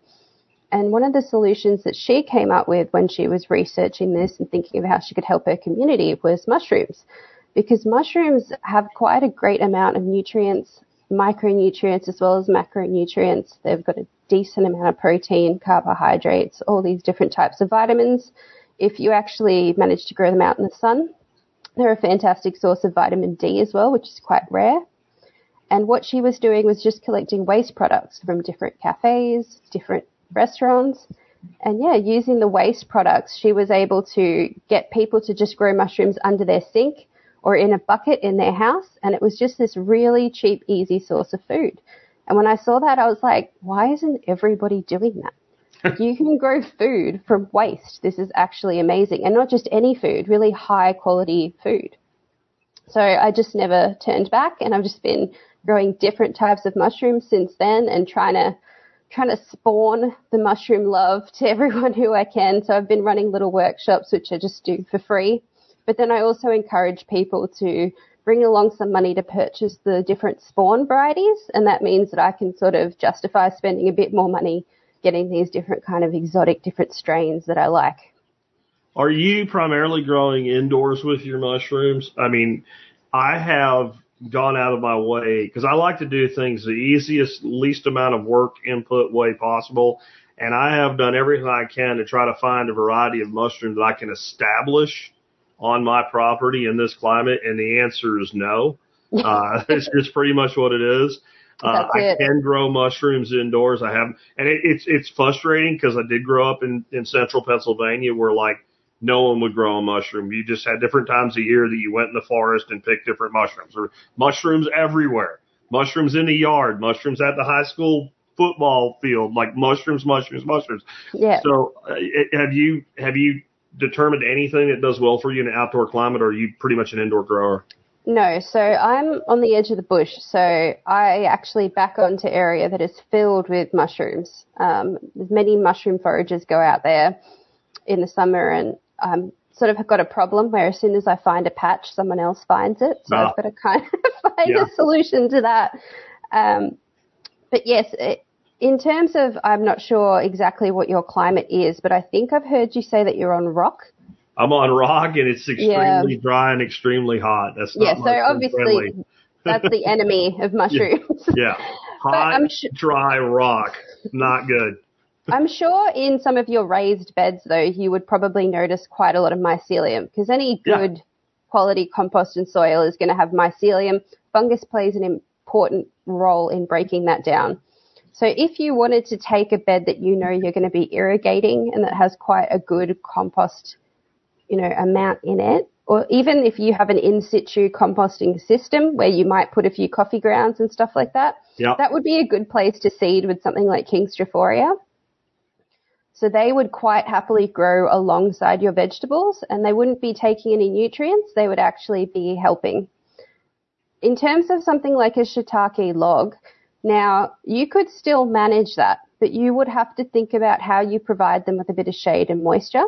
And one of the solutions that she came up with when she was researching this and thinking of how she could help her community was mushrooms. Because mushrooms have quite a great amount of nutrients, micronutrients as well as macronutrients. They've got a decent amount of protein, carbohydrates, all these different types of vitamins. If you actually manage to grow them out in the sun, they're a fantastic source of vitamin D as well, which is quite rare. And what she was doing was just collecting waste products from different cafes, different restaurants. And yeah, using the waste products, she was able to get people to just grow mushrooms under their sink or in a bucket in their house. And it was just this really cheap, easy source of food. And when I saw that, I was like, why isn't everybody doing that? *laughs* you can grow food from waste. This is actually amazing. And not just any food, really high quality food. So I just never turned back and I've just been growing different types of mushrooms since then and trying to trying to spawn the mushroom love to *laughs* everyone who I can. So I've been running little workshops which I just do for free. But then I also encourage people to bring along some money to purchase the different spawn varieties and that means that I can sort of justify spending a bit more money getting these different kind of exotic different strains that I like. Are you primarily growing indoors with your mushrooms? I mean, I have gone out of my way because I like to do things the easiest, least amount of work input way possible. And I have done everything I can to try to find a variety of mushrooms that I can establish on my property in this climate. And the answer is no. *laughs* Uh, it's just pretty much what it is. Uh, I can grow mushrooms indoors. I have, and it, it's it's frustrating because I did grow up in in central Pennsylvania where like no one would grow a mushroom. You just had different times a year that you went in the forest and picked different mushrooms. Or mushrooms everywhere. Mushrooms in the yard. Mushrooms at the high school football field. Like mushrooms, mushrooms, mushrooms. Yeah. So uh, have you have you determined anything that does well for you in an outdoor climate, or are you pretty much an indoor grower? No, so I'm on the edge of the bush, so I actually back onto area that is filled with mushrooms. Um, there's many mushroom foragers go out there in the summer, and I'm sort of got a problem where as soon as I find a patch, someone else finds it. So Ah. I've got to kind of *laughs* find Yeah. a solution to that. Um, but yes, it, in terms of, I'm not sure exactly what your climate is, but I think I've heard you say that you're on rock. I'm on rock and it's extremely Yeah. dry and extremely hot. That's not Yeah, so obviously friendly. *laughs* that's the enemy of *laughs* mushrooms. Yeah. *laughs* Hot, I'm su- dry rock. Not good. I'm sure in some of your raised beds, though, you would probably notice quite a lot of mycelium because any Yeah. good quality compost and soil is going to have mycelium. Fungus plays an important role in breaking that down. So if you wanted to take a bed that you know you're going to be irrigating and that has quite a good compost, you know, amount in it, or even if you have an in situ composting system where you might put a few coffee grounds and stuff like that, Yeah. that would be a good place to seed with something like King Stropharia. So they would quite happily grow alongside your vegetables and they wouldn't be taking any nutrients. They would actually be helping. In terms of something like a shiitake log, now you could still manage that, but you would have to think about how you provide them with a bit of shade and moisture.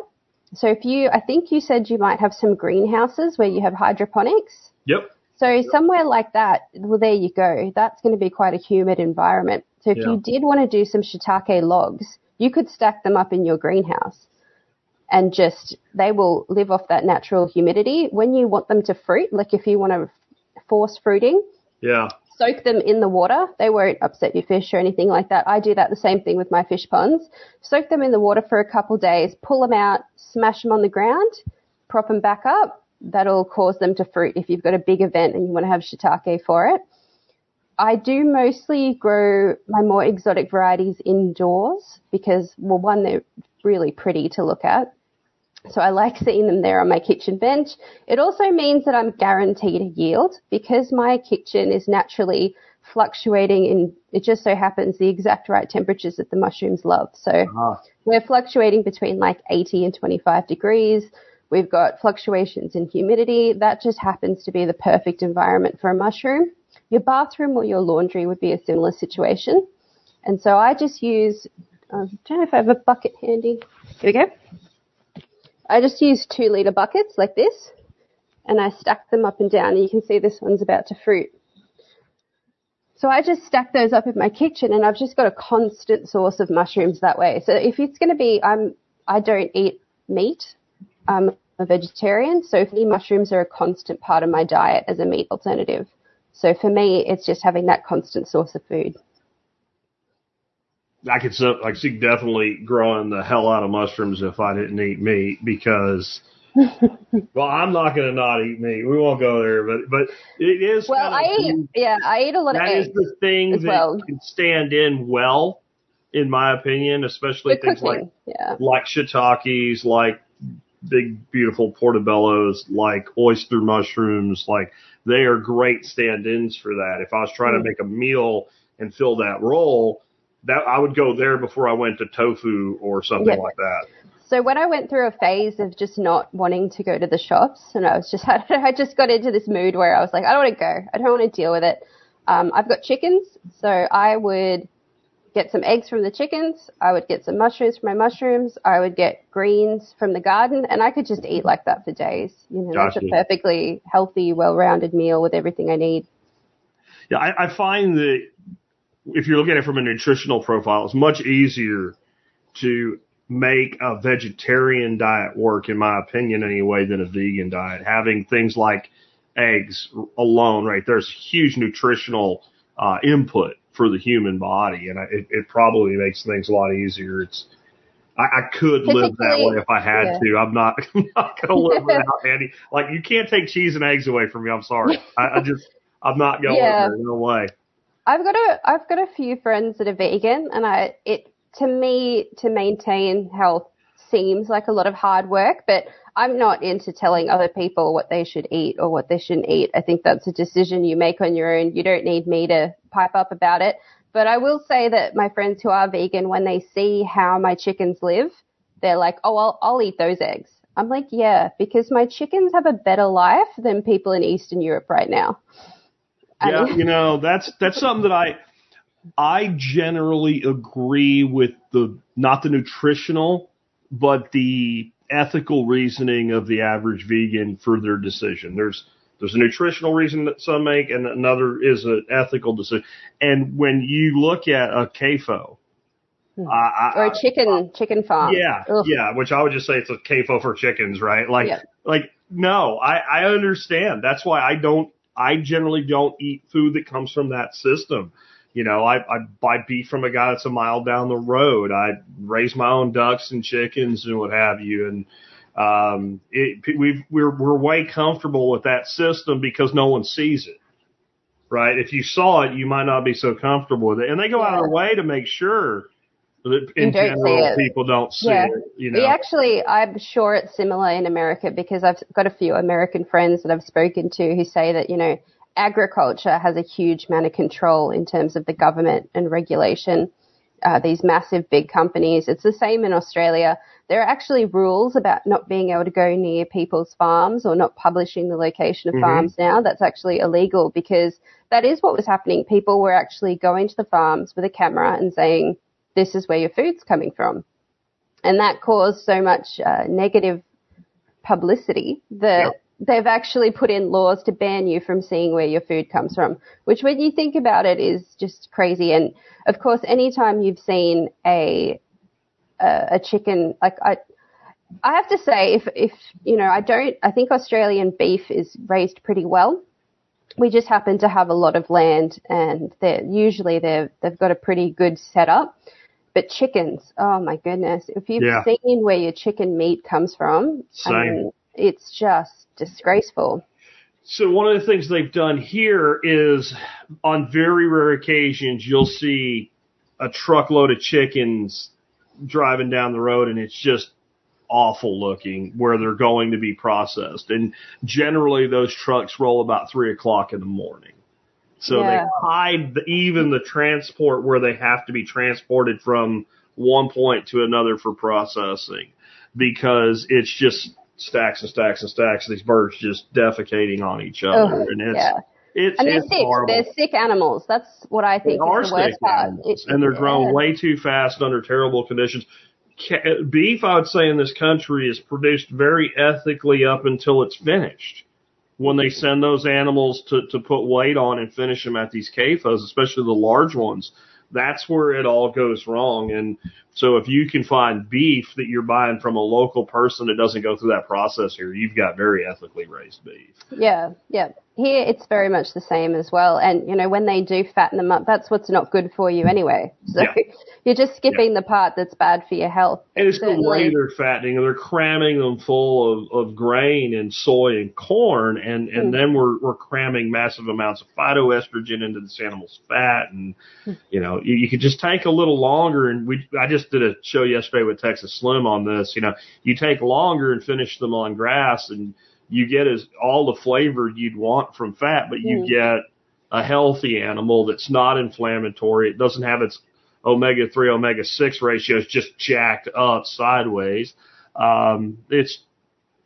So if you, I think you said you might have some greenhouses where you have hydroponics. Yep. So somewhere like that, well, there you go. That's going to be quite a humid environment. So if Yeah. you did want to do some shiitake logs, you could stack them up in your greenhouse and just, they will live off that natural humidity. When you want them to fruit, like if you want to force fruiting, Yeah. Soak them in the water. They won't upset your fish or anything like that. I do that the same thing with my fish ponds. Soak them in the water for a couple days, pull them out, smash them on the ground, prop them back up. That'll cause them to fruit if you've got a big event and you want to have shiitake for it. I do mostly grow my more exotic varieties indoors because, well, one, they're really pretty to look at. So I like seeing them there on my kitchen bench. It also means that I'm guaranteed a yield because my kitchen is naturally fluctuating in, it just so happens the exact right temperatures that the mushrooms love. So Ah. we're fluctuating between like 80 and 25 degrees. We've got fluctuations in humidity. That just happens to be the perfect environment for a mushroom. Your bathroom or your laundry would be a similar situation. And so I just use, um, I don't know if I have a bucket handy. Here we go. I just use two litre buckets like this and I stack them up and down and you can see this one's about to fruit. So I just stack those up in my kitchen and I've just got a constant source of mushrooms that way. So if it's going to be, I'm, I don't eat meat. I'm a vegetarian. So for me, mushrooms are a constant part of my diet as a meat alternative. So for me, it's just having that constant source of food. I could so I see definitely growing the hell out of mushrooms if I didn't eat meat because *laughs* well I'm not gonna not eat meat. We won't go there, but but it is Well, I eat, yeah, I eat a lot of that is the thing that well. can stand in well, in my opinion, especially Good things cooking. like yeah. like shiitakes, like big beautiful portobellos, like oyster mushrooms, like they are great stand-ins for that. If I was trying Mm. to make a meal and fill that role, that I would go there before I went to tofu or something Yeah. like that. So when I went through a phase of just not wanting to go to the shops, and I was just, I, *laughs* know, I just got into this mood where I was like, I don't want to go. I don't want to deal with it. Um, I've got chickens, so I would get some eggs from the chickens. I would get some mushrooms from my mushrooms. I would get greens from the garden, and I could just eat like that for days. You know, that's a perfectly healthy, well-rounded meal with everything I need. Yeah, I, I find that if you're looking at it from a nutritional profile, it's much easier to make a vegetarian diet work, in my opinion, anyway, than a vegan diet. Having things like eggs alone, right? There's huge nutritional uh, input for the human body, and I, it, it probably makes things a lot easier. It's I, I could live that way if I had yeah. to. I'm not, *laughs* I'm not going to live *laughs* without any. Like you can't take cheese and eggs away from me. I'm sorry. *laughs* I, I just I'm not going Yeah. there. No way. I've got a I've got a few friends that are vegan, and I it to me to maintain health seems like a lot of hard work, but I'm not into telling other people what they should eat or what they shouldn't eat. I think that's a decision you make on your own. You don't need me to pipe up about it. But I will say that my friends who are vegan, when they see how my chickens live, they're like, "Oh, I'll, I'll eat those eggs." I'm like, yeah, because my chickens have a better life than people in Eastern Europe right now. Yeah, And- you know that's that's something that I I generally agree with the not the nutritional, but the ethical reasoning of the average vegan for their decision. There's there's a nutritional reason that some make, and another is an ethical decision. And when you look at a CAFO, Hmm. I, I, or a chicken chicken farm. yeah, Ugh. yeah, which I would just say it's a CAFO for chickens, right? Like, Yeah. like no, I, I understand. That's why I don't, I generally don't eat food that comes from that system. You know, I, I buy beef from a guy that's a mile down the road. I raise my own ducks and chickens and what have you. And, um, it, we've, we're, we're way comfortable with that system because no one sees it. Right? If you saw it, you might not be so comfortable with it. And they go out of their way to make sure in You don't see general people don't see Yeah. it. You know? We actually, I'm sure it's similar in America because I've got a few American friends that I've spoken to who say that, you know, agriculture has a huge amount of control in terms of the government and regulation. Uh, these massive big companies. It's the same in Australia. There are actually rules about not being able to go near people's farms or not publishing the location of Mhm. farms now. That's actually illegal because that is what was happening. People were actually going to the farms with a camera and saying, this is where your food's coming from and that caused so much uh, negative publicity that Yep. they've actually put in laws to ban you from seeing where your food comes from. Which, when you think about it, is just crazy. And of course, anytime you've seen a a, a chicken, like I. I have to say, if, if, you know, I don't, I think Australian beef is raised pretty well. We just happen to have a lot of land and they're, usually they're, they've got a pretty good setup. But chickens, oh my goodness. If you've Yeah. seen where your chicken meat comes from, I Same. mean, it's just disgraceful. So one of the things they've done here is on very rare occasions you'll see a truckload of chickens driving down the road and it's just awful looking where they're going to be processed. And generally those trucks roll about three o'clock in the morning. So Yeah. they hide the, even the transport where they have to be transported from one point to another for processing because it's just stacks and stacks and stacks of these birds just defecating on each other. Ugh, and it's, yeah. it's, And they're it's sick. horrible. They're sick animals. That's what I think. They are the sick animals, and they're grown yeah. way too fast under terrible conditions. Beef, I would say, in this country is produced very ethically up until it's finished. When they send those animals to, to put weight on and finish them at these CAFOs, especially the large ones, that's where it all goes wrong. And so if you can find beef that you're buying from a local person that doesn't go through that process here, you've got very ethically raised beef. Yeah, yeah. Here it's very much the same as well. And you know, when they do fatten them up, that's what's not good for you anyway. So Yeah. *laughs* you're just skipping the part that's bad for your health. And it's the way they're fattening. They're cramming them full of, of grain and soy and corn, and, and Hmm. then we're we're cramming massive amounts of phytoestrogen into this animal's fat, and Hmm. you know you, you could just take a little longer. And we I just did a show yesterday with Texas Slim on this. You know, you take longer and finish them on grass, and you get as all the flavor you'd want from fat, but you Hmm. get a healthy animal that's not inflammatory. It doesn't have its omega three, omega six ratios just jacked up sideways. Um, it's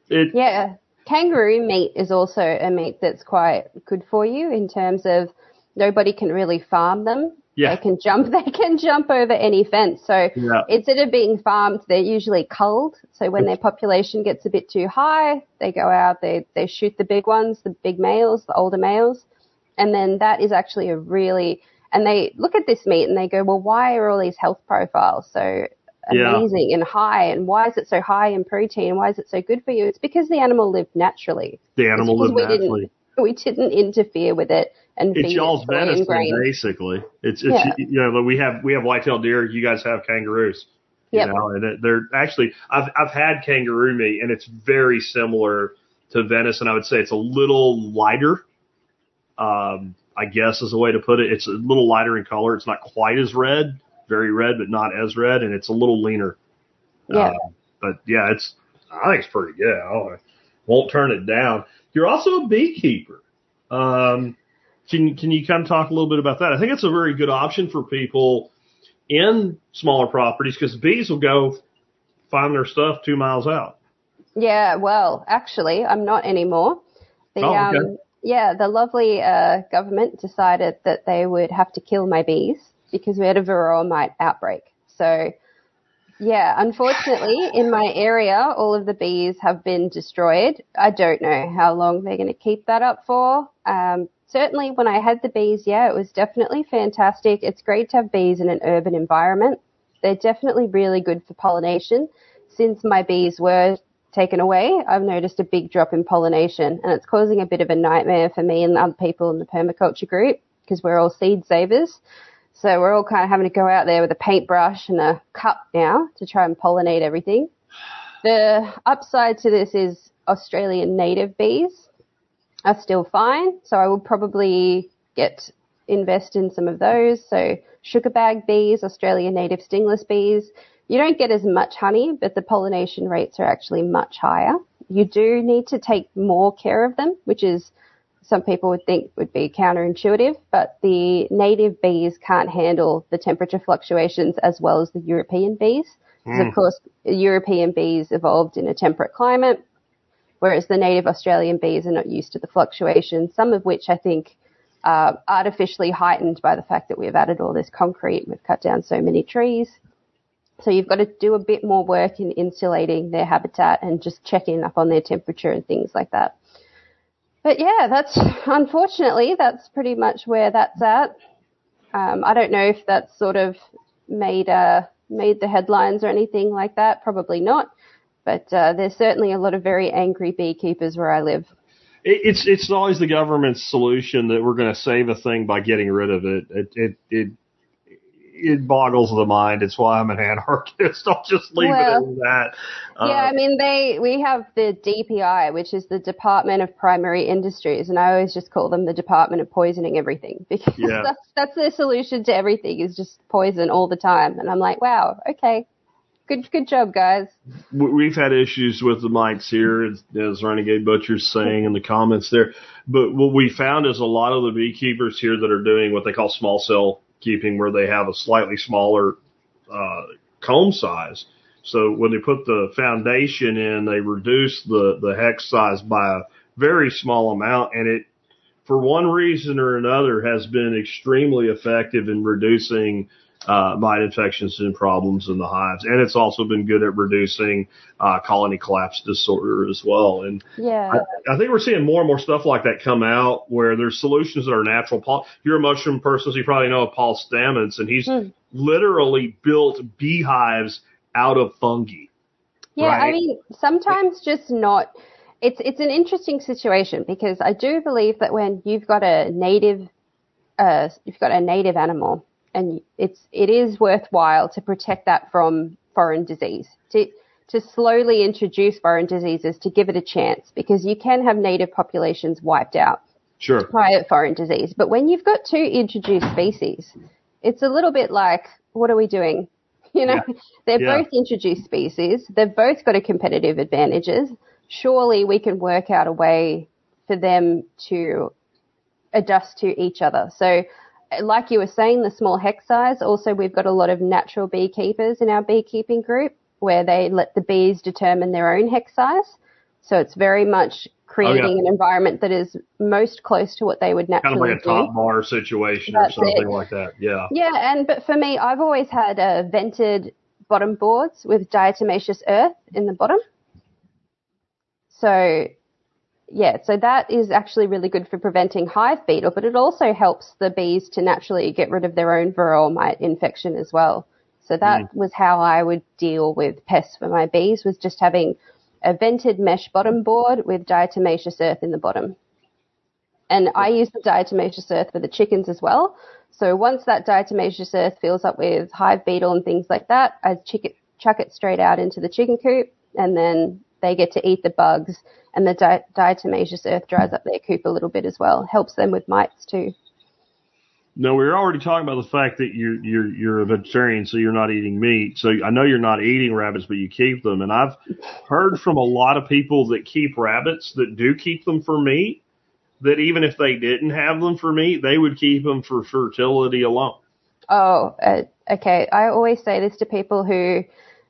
it Yeah. Kangaroo meat is also a meat that's quite good for you in terms of nobody can really farm them. Yeah. They can jump *laughs* they can jump over any fence. So Yeah. instead of being farmed, they're usually culled. So when their population gets a bit too high, they go out, they they shoot the big ones, the big males, the older males. And then that is actually a really and they look at this meat and they go, Well, why are all these health profiles so Yeah. amazing and high and why is it so high in protein? Why is it so good for you? It's because the animal lived naturally. the animal lived we naturally. didn't we didn't interfere with it and It's y'all's venison, basically. It's it's Yeah. you know we have we have white-tailed deer. You guys have kangaroos. You know, and it, they're actually I've I've had kangaroo meat, and it's very similar to venison. I would say it's a little lighter. Um, I guess is a way to put it. It's a little lighter in color. It's not quite as red, very red, but not as red, and it's a little leaner. Yeah. Uh, but yeah, it's I think it's pretty good. I won't turn it down. You're also a beekeeper. Um, can can you kind of talk a little bit about that? I think it's a very good option for people in smaller properties because bees will go find their stuff two miles out. Yeah, well, actually, I'm not anymore. The, Oh, okay. um, yeah, the lovely uh, government decided that they would have to kill my bees because we had a varroa mite outbreak. So, yeah, unfortunately, in my area, all of the bees have been destroyed. I don't know how long they're going to keep that up for. Um, certainly, when I had the bees, yeah, it was definitely fantastic. It's great to have bees in an urban environment. They're definitely really good for pollination. Since my bees were taken away, I've noticed a big drop in pollination, and it's causing a bit of a nightmare for me and other people in the permaculture group because we're all seed savers. So we're all kind of having to go out there with a paintbrush and a cup now to try and pollinate everything. The upside to this is Australian native bees are still fine, so I will probably get invest in some of those. So sugar bag bees, Australian native stingless bees. You don't get as much honey, but the pollination rates are actually much higher. You do need to take more care of them, which is some people would think would be counterintuitive, but the native bees can't handle the temperature fluctuations as well as the European bees. Because of hmm. course, European bees evolved in a temperate climate, whereas the native Australian bees are not used to the fluctuations, some of which I think are artificially heightened by the fact that we've added all this concrete, and we've cut down so many trees. So you've got to do a bit more work in insulating their habitat and just checking up on their temperature and things like that. But yeah, that's *laughs* unfortunately that's pretty much where that's at. Um, I don't know if that's sort of made uh, made the headlines or anything like that. Probably not. But uh, there's certainly a lot of very angry beekeepers where I live. It's it's always the government's solution that we're going to save a thing by getting rid of it. It it it it boggles the mind. It's why I'm an *laughs* anarchist. I'll just leave Well, it at that. Uh, yeah, I mean they we have the DPI, which is the Department of Primary Industries, and I always just call them the Department of Poisoning Everything *laughs* because Yeah. that's that's their solution to everything is just poison all the time. And I'm like, wow, okay, good good job, guys. we- we've had issues with the mites here, as, as Renegade Butcher's saying in the comments there. But what we found is a lot of the beekeepers here that are doing what they call small cell keeping, where they have a slightly smaller uh, comb size. So when they put the foundation in, they reduce the the hex size by a very small amount, and it, for one reason or another, has been extremely effective in reducing uh, mite infections and problems in the hives, and it's also been good at reducing uh, colony collapse disorder as well. And Yeah. I, I think we're seeing more and more stuff like that come out where there's solutions that are natural. Paul, you're a mushroom person, so you probably know of Paul Stamets, and he's Hmm. literally built beehives out of fungi. Yeah, I mean, sometimes just not. It's it's an interesting situation because I do believe that when you've got a native, uh, you've got a native animal, and it's it is worthwhile to protect that from foreign disease. To to slowly introduce foreign diseases to give it a chance because you can have native populations wiped out Sure. by foreign disease. But when you've got two introduced species, it's a little bit like, what are we doing? *laughs* You know, they're Yeah. both introduced species. They've both got a competitive advantages. Surely we can work out a way for them to adjust to each other. So, like you were saying, the small hex size. Also, we've got a lot of natural beekeepers in our beekeeping group where they let the bees determine their own hex size. So it's very much creating an environment that is most close to what they would naturally Kind of like a do. top bar situation That's or something it. like that. Yeah. Yeah, and but for me, I've always had uh, vented bottom boards with diatomaceous earth in the bottom. So, yeah, so that is actually really good for preventing hive beetle, but it also helps the bees to naturally get rid of their own varroa mite infection as well. So that mm. was how I would deal with pests for my bees was just having a vented mesh bottom board with diatomaceous earth in the bottom. And I use the diatomaceous earth for the chickens as well. So once that diatomaceous earth fills up with hive beetle and things like that, I chuck it, chuck it straight out into the chicken coop and then they get to eat the bugs and the di- diatomaceous earth dries up their coop a little bit as well. Helps them with mites too. No, we were already talking about the fact that you're you're you're a vegetarian, so you're not eating meat. So I know you're not eating rabbits, but you keep them. And I've heard from a lot of people that keep rabbits that do keep them for meat. That even if they didn't have them for meat, they would keep them for fertility alone. Oh, uh, okay. I always say this to people who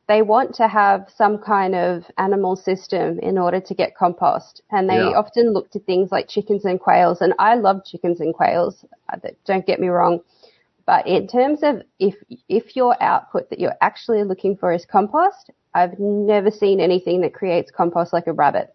they want to have some kind of animal system in order to get compost. And they Yeah. often look to things like chickens and quails. And I love chickens and quails. uh, Don't get me wrong. But in terms of if, if your output that you're actually looking for is compost, I've never seen anything that creates compost like a rabbit.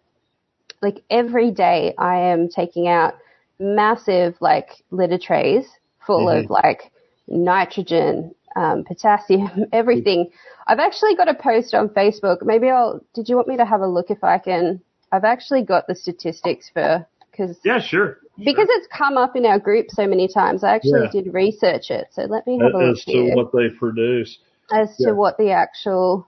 Like every day I am taking out massive like litter trays full of like nitrogen, um, potassium, *laughs* everything. I've actually got a post on Facebook. Maybe I'll, did you want me to have a look if I can? I've actually got the statistics for, cause, Yeah, sure. because it's come up in our group so many times. I actually Yeah. did research it. So let me have a look As to here what they produce. as to what the actual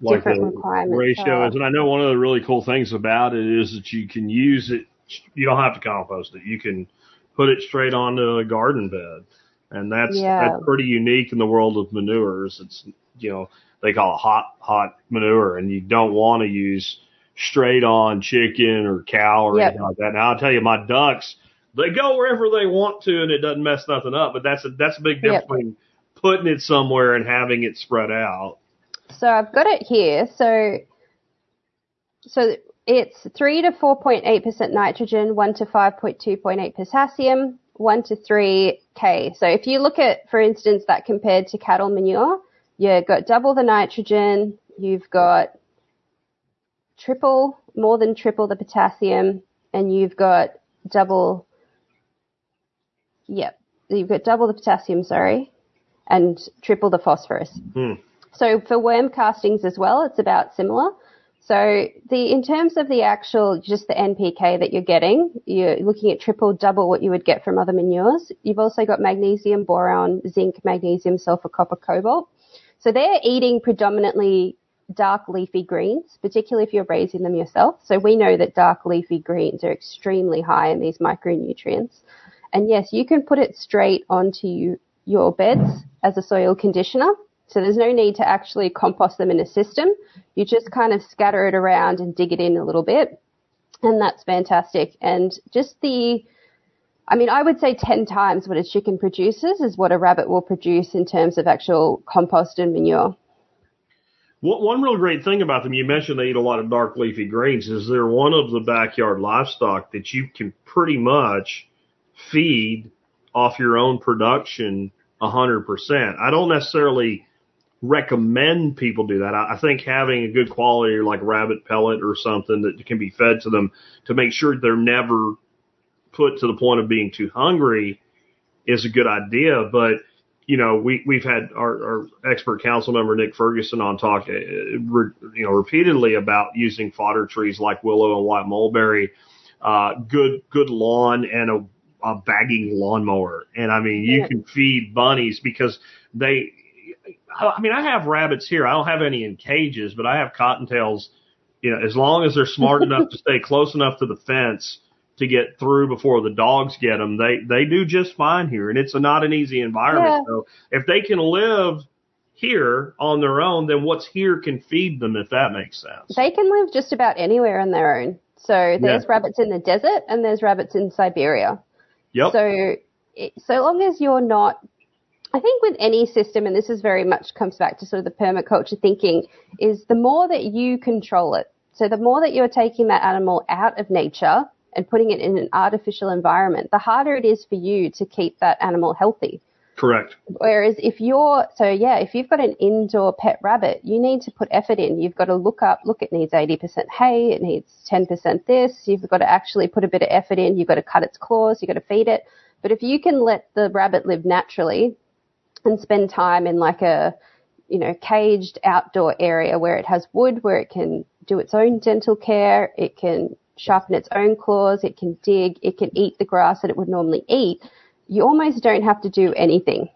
like different the requirements ratio are. is. And I know one of the really cool things about it is that you can use it. You don't have to compost it. You can put it straight onto a garden bed, and that's Yeah. that's pretty unique in the world of manures. It's you know they call it hot hot manure, and you don't want to use straight on chicken or cow or Yep. anything like that. Now I'll tell you, my ducks they go wherever they want to, and it doesn't mess nothing up. But that's a that's a big difference Yep. between putting it somewhere and having it spread out. So I've got it here. So, so it's three to four point eight percent nitrogen, one to five point two point eight potassium, one to three K. So if you look at, for instance, that compared to cattle manure, you've got double the nitrogen, you've got triple, more than triple the potassium, and you've got double. Yep, you've got double the potassium. Sorry, and triple the phosphorus. Hmm. So for worm castings as well, it's about similar. So the in terms of the actual just the NPK that you're getting, you're looking at triple, double what you would get from other manures. You've also got magnesium, boron, zinc, magnesium, sulfur, copper, cobalt. So they're eating predominantly dark leafy greens, particularly if you're raising them yourself. So we know that dark leafy greens are extremely high in these micronutrients. And yes, you can put it straight onto your beds as a soil conditioner. So there's no need to actually compost them in a system. You just kind of scatter it around and dig it in a little bit. And that's fantastic. And just the, I mean, I would say 10 times what a chicken produces is what a rabbit will produce in terms of actual compost and manure. One one real great thing about them, you mentioned they eat a lot of dark leafy greens, is they're one of the backyard livestock that you can pretty much feed off your own production a hundred percent. I don't necessarily recommend people do that. I, I think having a good quality like rabbit pellet or something that can be fed to them to make sure they're never put to the point of being too hungry is a good idea. But you know, we we've had our, our expert council member Nick Ferguson on talk, uh, re, you know, repeatedly about using fodder trees like willow and white mulberry, uh, good good lawn and a, a bagging lawnmower. And I mean, you Yeah. can feed bunnies because they. I mean, I have rabbits here. I don't have any in cages, but I have cottontails. You know, as long as they're smart enough to stay close enough to the fence to get through before the dogs get them, they they do just fine here, and it's a, not an easy environment. Yeah. So if they can live here on their own, then what's here can feed them, if that makes sense. They can live just about anywhere on their own. So there's Yeah. rabbits in the desert and there's rabbits in Siberia. Yep. So, so long as you're not, I think with any system, and this is very much comes back to sort of the permaculture thinking, is the more that you control it. So the more that you're taking that animal out of nature and putting it in an artificial environment, the harder it is for you to keep that animal healthy. Correct. Whereas if you're, so yeah, if you've got an indoor pet rabbit, you need to put effort in. You've got to look up, look, it needs 80% hay, it needs 10% this. You've got to actually put a bit of effort in. You've got to cut its claws, you've got to feed it. But if you can let the rabbit live naturally and spend time in like a, you know, caged outdoor area where it has wood, where it can do its own dental care, it can sharpen its own claws, it can dig, it can eat the grass that it would normally eat, you almost don't have to do anything.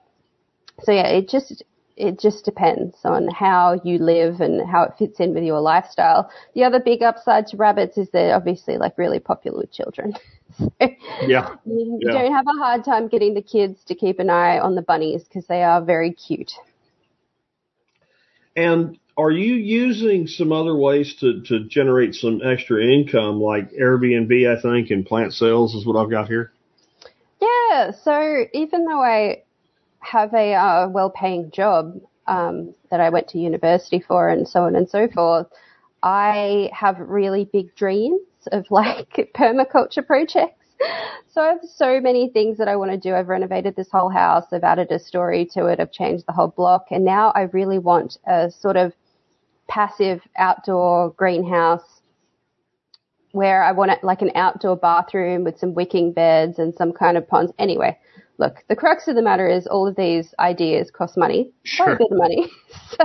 So yeah, it just it just depends on how you live and how it fits in with your lifestyle. The other big upside to rabbits is they're obviously like really popular with children. *laughs* So Yeah. you, Yeah. don't have a hard time getting the kids to keep an eye on the bunnies because they are very cute. And are you using some other ways to, to generate some extra income, like Airbnb, I think, and plant sales is what I've got here? Yeah, so even though I have a uh, well-paying job, um, that I went to university for and so on and so forth, I have really big dreams of like *laughs* permaculture projects. So I have so many things that I want to do. I've renovated this whole house. I've added a story to it. I've changed the whole block. And now I really want a sort of passive outdoor greenhouse where I want it like an outdoor bathroom with some wicking beds and some kind of ponds. Anyway, look, the crux of the matter is all of these ideas cost money, quite a bit of money. *laughs* so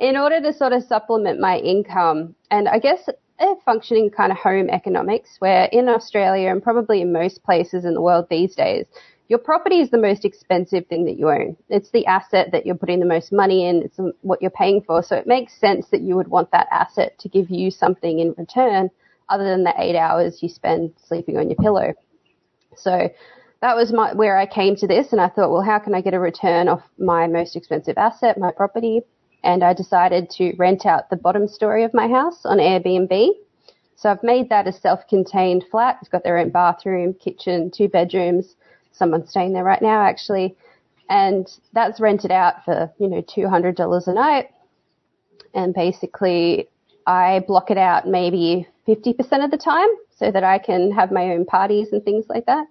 in order to sort of supplement my income and I guess a functioning kind of home economics where in Australia and probably in most places in the world these days, your property is the most expensive thing that you own. It's the asset that you're putting the most money in. It's what you're paying for. So it makes sense that you would want that asset to give you something in return other than the eight hours you spend sleeping on your pillow. So that was my, where I came to this and I thought, well, how can I get a return off my most expensive asset, my property? And I decided to rent out the bottom story of my house on Airbnb. So I've made that a self-contained flat. It's got their own bathroom, kitchen, two bedrooms. Someone's staying there right now, actually. And that's rented out for, you know, $200 a night. And basically I block it out maybe 50% of the time so that I can have my own parties and things like that.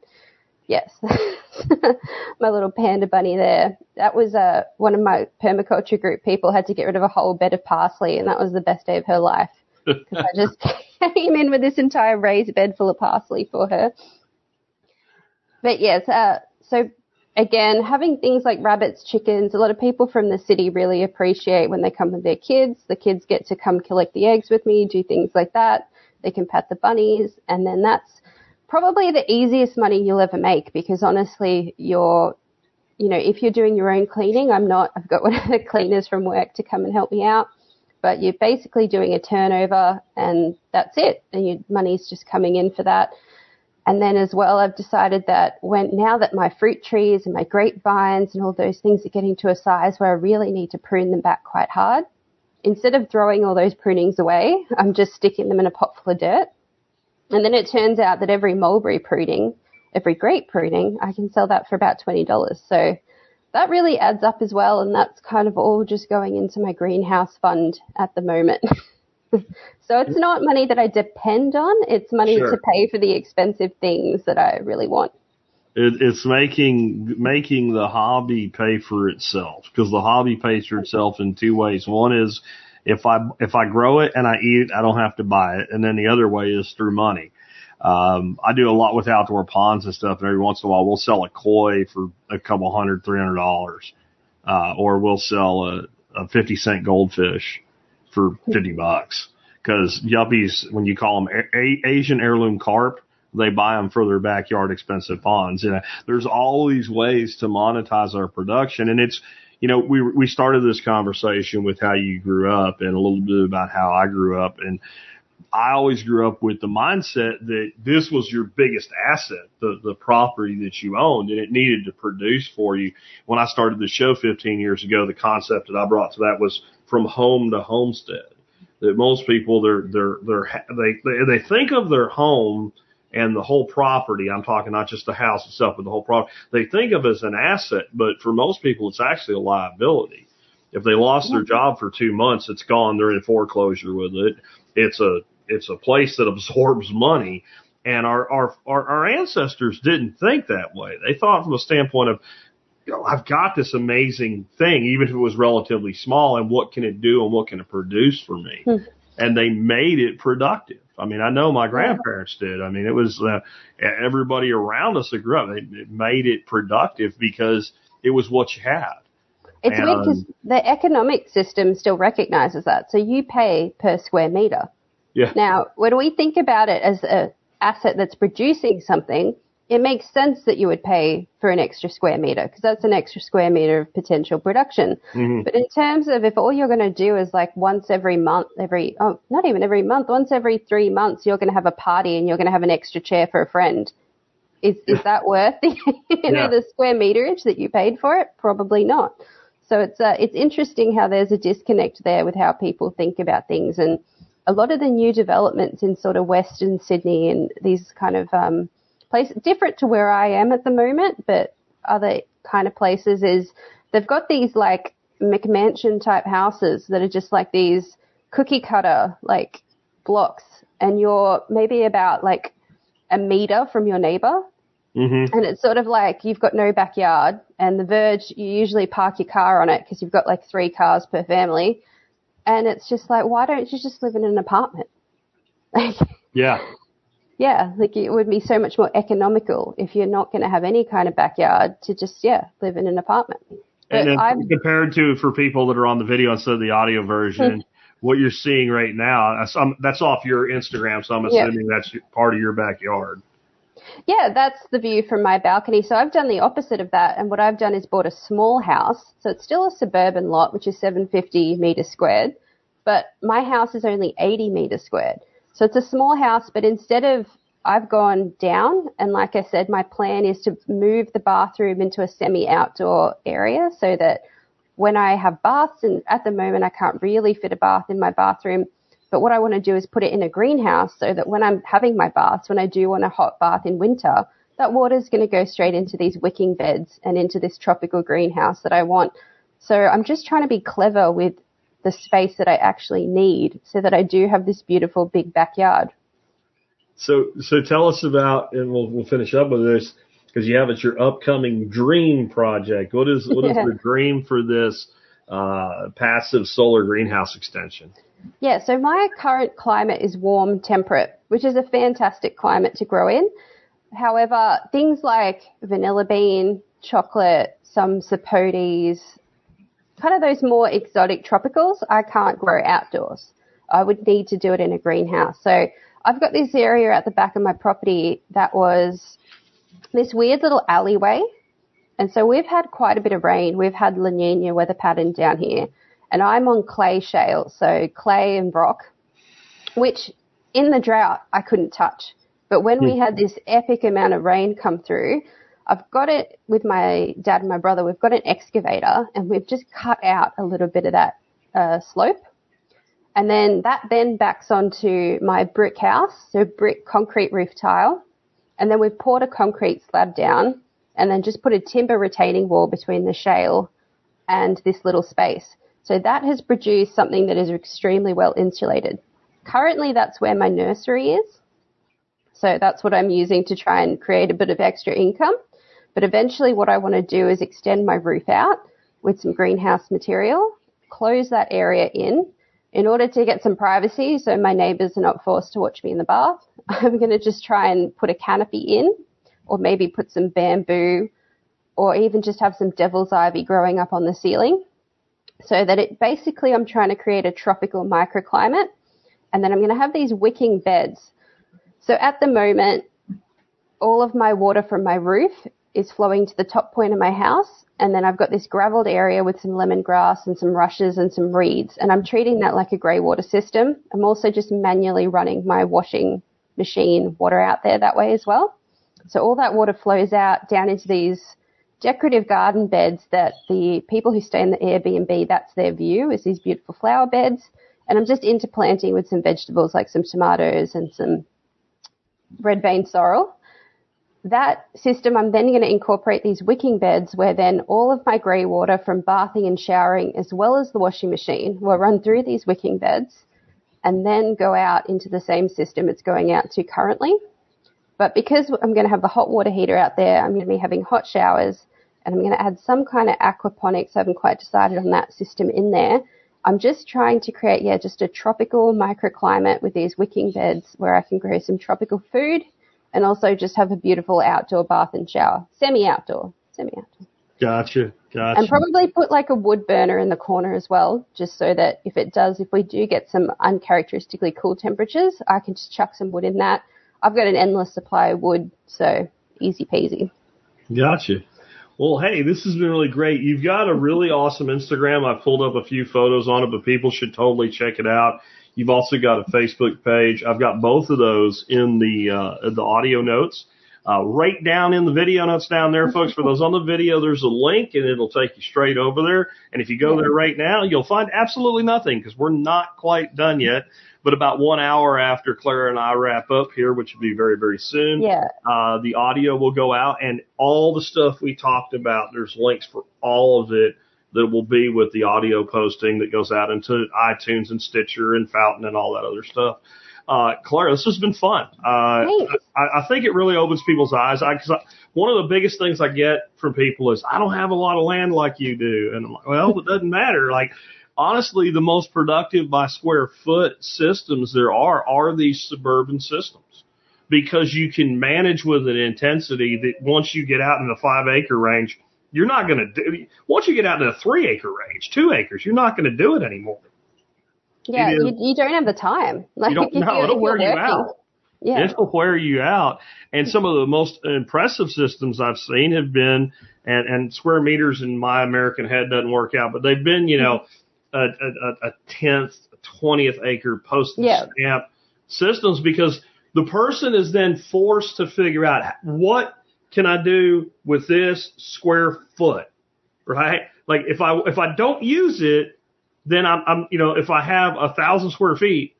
Yes. *laughs* my little panda bunny there. That was uh, one of my permaculture group people had to get rid of a whole bed of parsley and that was the best day of her life. *laughs* Because I just *laughs* came in with this entire raised bed full of parsley for her. But yes, uh, so again, having things like rabbits, chickens, a lot of people from the city really appreciate when they come with their kids. The kids get to come collect the eggs with me, do things like that. They can pet the bunnies, and then that's probably the easiest money you'll ever make because honestly, you're, you know, if you're doing your own cleaning, I'm not, I've got *laughs* one of the cleaners from work to come and help me out, but you're basically doing a turnover and that's it. And your money's just coming in for that. And then as well, I've decided that when now that my fruit trees and my grapevines and all those things are getting to a size where I really need to prune them back quite hard, instead of throwing all those prunings away, I'm just sticking them in a pot full of dirt. And then it turns out that every mulberry pruning, every grape pruning, I can sell that for about $20. So that really adds up as well. And that's kind of all just going into my greenhouse fund at the moment. *laughs* so it's not money that I depend on. It's money Sure. to pay for the expensive things that I really want. It, it's making making the hobby pay for itself because the hobby pays for itself in two ways. One is if I if I grow it and I eat, it, I don't have to buy it, and then the other way is through money. Um, I do a lot with outdoor ponds and stuff, and every once in a while we'll sell a koi for a couple hundred, three hundred dollars, uh, or we'll sell a, a fifty cent goldfish for fifty bucks. Because yuppies, when you call them a- Asian heirloom carp, they buy them for their backyard expensive ponds. You know, there's all these ways to monetize our production, and it's you know we we started this conversation with how you grew up and a little bit about how I grew up, and I always grew up with the mindset that this was your biggest asset, the the property that you owned, and it needed to produce for you. When I started the show 15 years ago, the concept that I brought to that was from home to homestead. That most people they're they're they're they they, they think of their home and the whole property, I'm talking not just the house itself, but the whole property, they think of as an asset, but for most people, it's actually a liability. If they lost their job for two months, it's gone. They're in foreclosure with it. It's a, it's a place that *laughs* absorbs money. And our, our, our, our ancestors didn't think that way. They thought from a standpoint of, you know, I've got this amazing thing, even if it was relatively small, and what can it do and what can it produce for me? Hmm. And they made it productive. I mean, I know my grandparents did. I mean, it was uh, everybody around us that grew up. They it made it productive because it was what you had. It's weird because the economic system still recognizes that. So you pay per square meter. Yeah. Now, when we think about it as an asset that's producing something, it makes sense that you would pay for an extra square meter because that's an extra square meter of potential production. But in terms of if all you're going to do is like once every month, every, oh, not even every month, once every three months, you're going to have a party and you're going to have an extra chair for a friend. Is, is that *laughs* worth the, you know, Yeah. the square meterage that you paid for it? Probably not. So it's uh, it's interesting how there's a disconnect there with how people think about things, and a lot of the new developments in sort of Western Sydney and these kind of um, different to where I am at the moment, but other kind of places is they've got these like McMansion type houses that are just like these cookie cutter like blocks, and you're maybe about like a meter from your neighbor. Mm-hmm. And it's sort of like you've got no backyard, and the verge, you usually park your car on it because you've got like three cars per family. And it's just like, why don't you just live in an apartment? *laughs* Like, Yeah. Yeah, like it would be so much more economical if you're not going to have any kind of backyard to just, yeah, live in an apartment. And But I'm- compared to for people that are on the video instead of the audio version, *laughs* what you're seeing right now, that's, um, off your Instagram, so I'm Yeah. assuming that's part of your backyard. Yeah, that's the view from my balcony. So I've done the opposite of that, and what I've done is bought a small house. So it's still a suburban lot, which is 750 meters squared, but my house is only 80 meters squared. So it's a small house, but instead of I've gone down, and like I said, my plan is to move the bathroom into a semi-outdoor area so that when I have baths, and at the moment I can't really fit a bath in my bathroom, but what I want to do is put it in a greenhouse so that when I'm having my baths, when I do want a hot bath in winter, that water is going to go straight into these wicking beds and into this tropical greenhouse that I want. So I'm just trying to be clever with the space that I actually need so that I do have this beautiful big backyard. So, so tell us about, and we'll we'll finish up with this because you have it your upcoming dream project. What is what is Yeah. *laughs* the dream for this uh, passive solar greenhouse extension? Yeah, so my current climate is warm temperate, which is a fantastic climate to grow in. However, things like vanilla bean, chocolate, some sapotes, kind of those more exotic tropicals, I can't grow outdoors. I would need to do it in a greenhouse. So I've got this area at the back of my property that was this weird little alleyway. And so we've had quite a bit of rain. We've had La Nina weather pattern down here. And I'm on clay shale, so clay and rock, which in the drought I couldn't touch. But when we hmm. had this epic amount of rain come through, I've got it with my dad and my brother. We've got an excavator and we've just cut out a little bit of that uh, slope. And then that then backs onto my brick house, so brick concrete roof tile. And then we've poured a concrete slab down and then just put a timber retaining wall between the shale and this little space. So that has produced something that is extremely well insulated. Currently, that's where my nursery is. So that's what I'm using to try and create a bit of extra income. But eventually, what I want to do is extend my roof out with some greenhouse material, close that area in in order to get some privacy so my neighbors are not forced to watch me in the bath. *laughs* I'm going to just try and put a canopy in or maybe put some bamboo or even just have some devil's ivy growing up on the ceiling so that it basically I'm trying to create a tropical microclimate and then I'm going to have these wicking beds. So at the moment, all of my water from my roof is flowing to the top point of my house and then I've got this gravelled area with some lemongrass and some rushes and some reeds and I'm treating that like a grey water system. I'm also just manually running my washing machine water out there that way as well. So all that water flows out down into these decorative garden beds that the people who stay in the Airbnb, that's their view, is these beautiful flower beds. And I'm just interplanting with some vegetables like some tomatoes and some red vein sorrel. That system, I'm then going to incorporate these wicking beds where then all of my grey water from bathing and showering as well as the washing machine will run through these wicking beds and then go out into the same system it's going out to currently. But because I'm going to have the hot water heater out there, I'm going to be having hot showers and I'm going to add some kind of aquaponics. I haven't quite decided on that system in there. I'm just trying to create, yeah, just a tropical microclimate with these wicking beds where I can grow some tropical food and also just have a beautiful outdoor bath and shower. Semi-outdoor. Semi-outdoor. Gotcha. Gotcha. And probably put like a wood burner in the corner as well, just so that if it does, if we do get some uncharacteristically cool temperatures, I can just chuck some wood in that. I've got an endless supply of wood, so easy peasy. Gotcha. Well, hey, this has been really great. You've got a really awesome Instagram. I pulled up a few photos on it, but people should totally check it out. You've also got a Facebook page. I've got both of those in the uh, the audio notes. Uh, right down in the video notes down there, folks. For those on the video, there's a link and it'll take you straight over there. And if you go there right now, you'll find absolutely nothing because we're not quite done yet. But about one hour after Clara and I wrap up here, which will be very, very soon, Yeah. uh, the audio will go out and all the stuff we talked about, there's links for all of it that will be with the audio posting that goes out into iTunes and Stitcher and Fountain and all that other stuff. Uh, Clara, this has been fun. Uh. I, I think it really opens people's eyes. I, cause I, one of the biggest things I get from people is, I don't have a lot of land like you do. And I'm like, well, it doesn't matter. Like, honestly, the most productive by square foot systems there are, are these suburban systems. Because you can manage with an intensity that once you get out in the five acre range, you're not going to do, once you get out to the three acre range, two acres, you're not going to do it anymore. Yeah, It is- you, you don't have the time. Like don't- *laughs* if no, it'll wear you out. Yeah. It will wear you out. And some of the most impressive systems I've seen have been, and, and square meters in my American head doesn't work out, but they've been, you know, a, a, a tenth, twentieth acre postage Yeah. stamp systems because the person is then forced to figure out what can I do with this square foot, right? Like if I if I don't use it, then I'm, I'm you know if I have a thousand square feet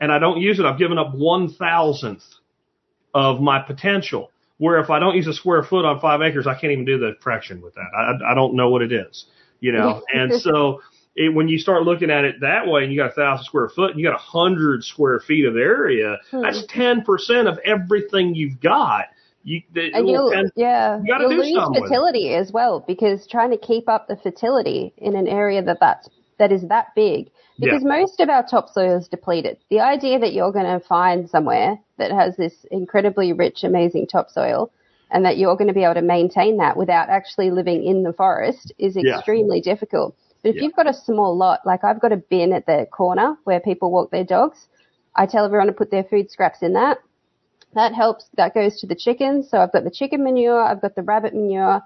and I don't use it, I've given up one thousandth of my potential. Where if I don't use a square foot on five acres, I can't even do the fraction with that. I, I don't know what it is, you know. *laughs* and so it, when you start looking at it that way, and you got a thousand square foot, and you got a hundred square feet of area, Hmm. that's ten percent of everything you've got. You, the, and you'll, and yeah, you do lose something fertility as well because trying to keep up the fertility in an area that that's that is that big because most of our topsoil is depleted. The idea that you're going to find somewhere that has this incredibly rich, amazing topsoil and that you're going to be able to maintain that without actually living in the forest is Yeah. extremely difficult. But if Yeah. you've got a small lot, like I've got a bin at the corner where people walk their dogs, I tell everyone to put their food scraps in that. That helps. That goes to the chickens. So I've got the chicken manure, I've got the rabbit manure,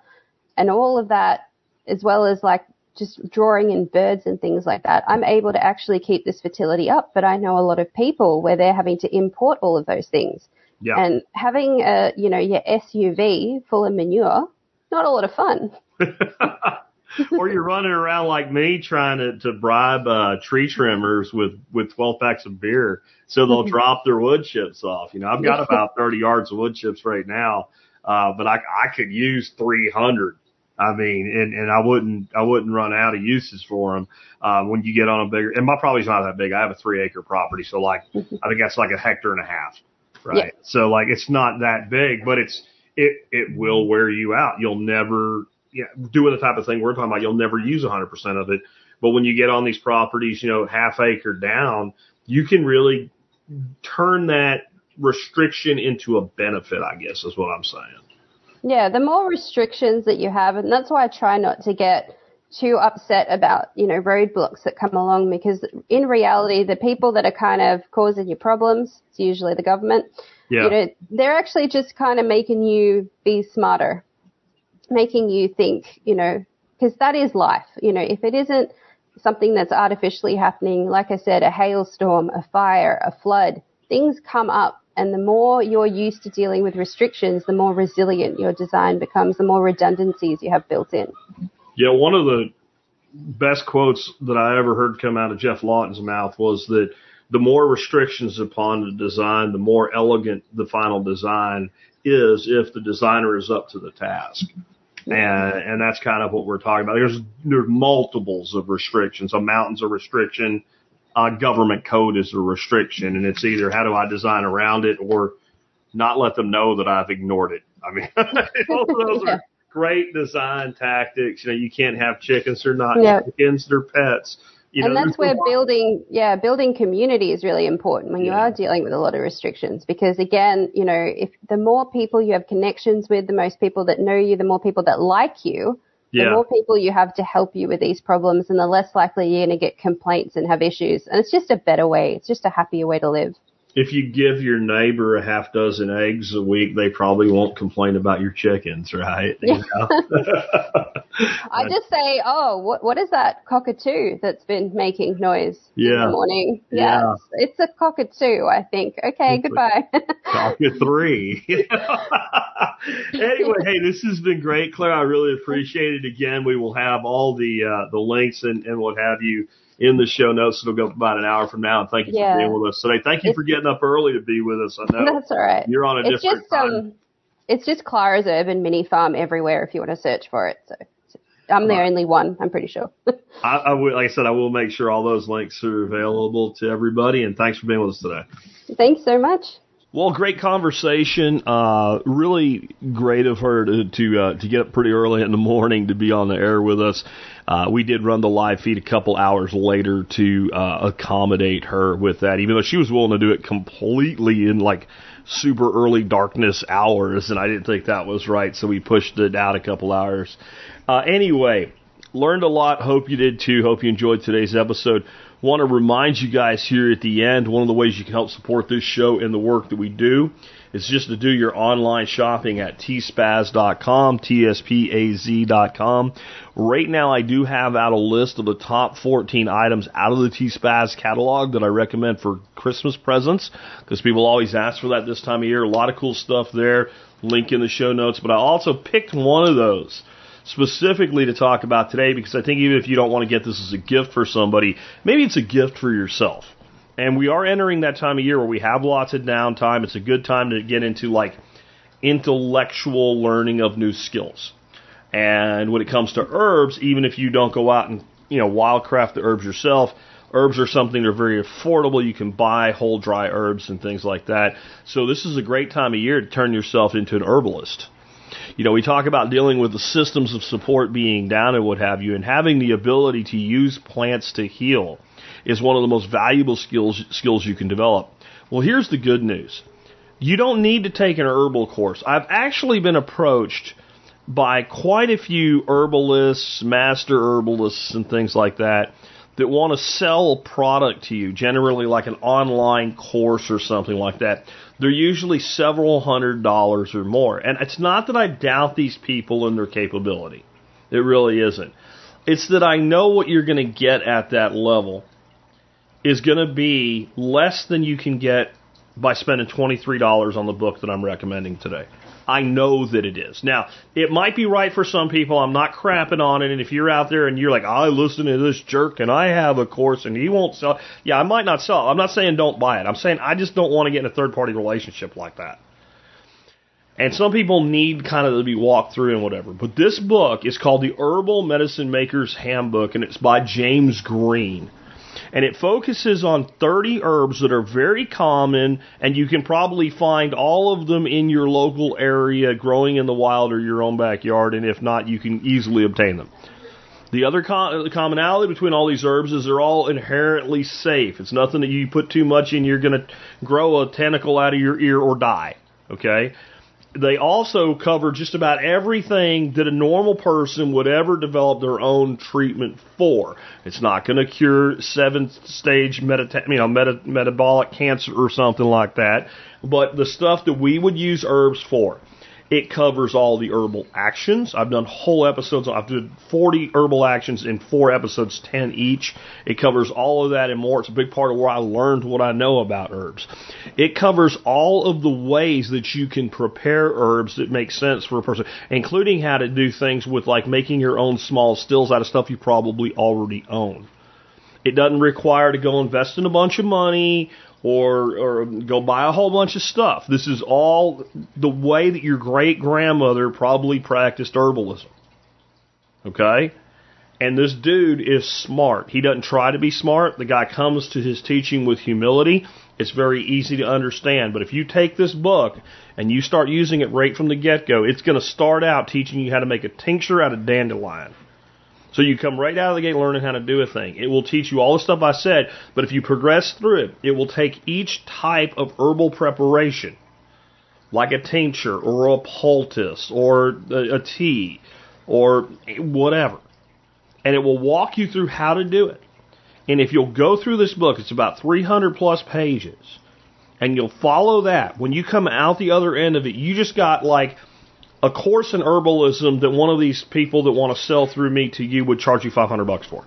and all of that, as well as like just drawing in birds and things like that. I'm able to actually keep this fertility up, but I know a lot of people where they're having to import all of those things. yeah. And having a, you know, your SUV full of manure, not a lot of fun. *laughs* *laughs* or you're running around like me trying to, to bribe uh, tree trimmers with, with 12 packs of beer so they'll *laughs* drop their wood chips off. You know, I've got about 30 yards of wood chips right now, uh, but I, I could use 300. I mean, and, and I wouldn't, I wouldn't run out of uses for them, uh, when you get on a bigger, and my property's not that big. I have a three acre property. So like, *laughs* I think that's like a hectare and a half. Right. Yeah. So like, it's not that big, but it's, it, it will wear you out. You'll never, yeah, doing the type of thing we're talking about, you'll never use 100% of it. But when you get on these properties, you know, half acre down, you can really turn that restriction into a benefit, I guess is what I'm saying. Yeah, the more restrictions that you have, and that's why I try not to get too upset about, you know, roadblocks that come along because in reality, the people that are kind of causing you problems, it's usually the government, Yeah. you know, they're actually just kind of making you be smarter, making you think, you know, because that is life. You know, if it isn't something that's artificially happening, like I said, a hailstorm, a fire, a flood, things come up. And the more you're used to dealing with restrictions, the more resilient your design becomes, the more redundancies you have built in. Yeah, one of the best quotes that I ever heard come out of Geoff Lawton's mouth was that the more restrictions upon the design, the more elegant the final design is if the designer is up to the task. And, and that's kind of what we're talking about. There's, there's multiples of restrictions. A mountain's a restriction. A government code is a restriction. And it's either how do I design around it or not let them know that I've ignored it. I mean, *laughs* both of those Yeah. *laughs* are great design tactics. You know, you can't have chickens. They're not Yeah. chickens. They're pets. You and that's where *laughs* building, yeah, building community is really important when you Yeah. are dealing with a lot of restrictions. Because again, you know, if the more people you have connections with, the most people that know you, the more people that like you, the more people you have to help you with these problems, and the less likely you're going to get complaints and have issues. And it's just a better way. It's just a happier way to live. If you give your neighbor a half dozen eggs a week, they probably won't complain about your chickens, right? You know? *laughs* I just say, oh, what what is that cockatoo that's been making noise in Yeah. the morning? Yeah. it's, it's a cockatoo, I think. Okay, goodbye. *laughs* Three. *laughs* anyway, hey, this has been great, Claire. I really appreciate it. Again, we will have all the uh, the links and, and what have you in the show notes. It'll go about an hour from now. And thank you Yeah. for being with us today. Thank you for getting up early to be with us. I know That's all right. you're on a it's different just time. um, it's just Clara's Urban Mini Farm everywhere if you want to search for it. So I'm the only one. I'm pretty sure. *laughs* I, I will, like I said, I will make sure all those links are available to everybody. And thanks for being with us today. Thanks so much. Well, great conversation. Uh, really great of her to to, uh, to get up pretty early in the morning to be on the air with us. Uh, we did run the live feed a couple hours later to uh, accommodate her with that, even though she was willing to do it completely in like super early darkness hours, and I didn't think that was right, so we pushed it out a couple hours. Uh, anyway, learned a lot. Hope you did too. Hope you enjoyed today's episode. Want to remind you guys here at the end, one of the ways you can help support this show and the work that we do is just to do your online shopping at tspaz.com, T-S-P-A-Z.com. Right now I do have out a list of the top 14 items out of the T-Spaz catalog that I recommend for Christmas presents because people always ask for that this time of year. A lot of cool stuff there. Link in the show notes, but I also picked one of those specifically to talk about today because I think even if you don't want to get this as a gift for somebody, maybe it's a gift for yourself. And we are entering that time of year where we have lots of downtime. It's a good time to get into like intellectual learning of new skills. And when it comes to herbs, even if you don't go out and, you know, wildcraft the herbs yourself, herbs are something that are very affordable. You can buy whole dry herbs and things like that. So this is a great time of year to turn yourself into an herbalist. You know, we talk about dealing with the systems of support being down and what have you, and having the ability to use plants to heal is one of the most valuable skills skills you can develop. Well, here's the good news. You don't need to take an herbal course. I've actually been approached by quite a few herbalists, master herbalists, and things like that that want to sell a product to you, generally like an online course or something like that. They're usually several hundred dollars or more. And it's not that I doubt these people and their capability. It really isn't. It's that I know what you're going to get at that level is going to be less than you can get by spending $23 on the book that I'm recommending today. I know that it is. Now, it might be right for some people. I'm not crapping on it. And if you're out there and you're like, I listen to this jerk and I have a course and he won't sell, yeah, I might not sell. I'm not saying don't buy it. I'm saying I just don't want to get in a third party relationship like that. And some people need kind of to be walked through and whatever. But this book is called The Herbal Medicine Maker's Handbook and it's by James Green and it focuses on 30 herbs that are very common, and you can probably find all of them in your local area growing in the wild or your own backyard, and if not, you can easily obtain them. The other com- commonality between all these herbs is they're all inherently safe. It's nothing that you put too much in, you're going to grow a tentacle out of your ear or die. Okay? They also cover just about everything that a normal person would ever develop their own treatment for. It's not going to cure seventh stage meta- you know, meta- metabolic cancer or something like that, but the stuff that we would use herbs for. It covers all the herbal actions. I've done whole episodes. I've done 40 herbal actions in four episodes, 10 each. It covers all of that and more. It's a big part of where I learned what I know about herbs. It covers all of the ways that you can prepare herbs that make sense for a person, including how to do things with like making your own small stills out of stuff you probably already own. It doesn't require to go invest in a bunch of money or or go buy a whole bunch of stuff. This is all the way that your great grandmother probably practiced herbalism. Okay? And this dude is smart. He doesn't try to be smart. The guy comes to his teaching with humility. It's very easy to understand. But if you take this book and you start using it right from the get go, it's going to start out teaching you how to make a tincture out of dandelion. So you come right out of the gate learning how to do a thing. It will teach you all the stuff I said, but if you progress through it, it will take each type of herbal preparation, like a tincture or a poultice or a, tea or whatever, and it will walk you through how to do it. And if you'll go through this book, it's about 300 plus pages, and you'll follow that, when you come out the other end of it, you just got like a course in herbalism that one of these people that want to sell through me to you would charge you 500 bucks for.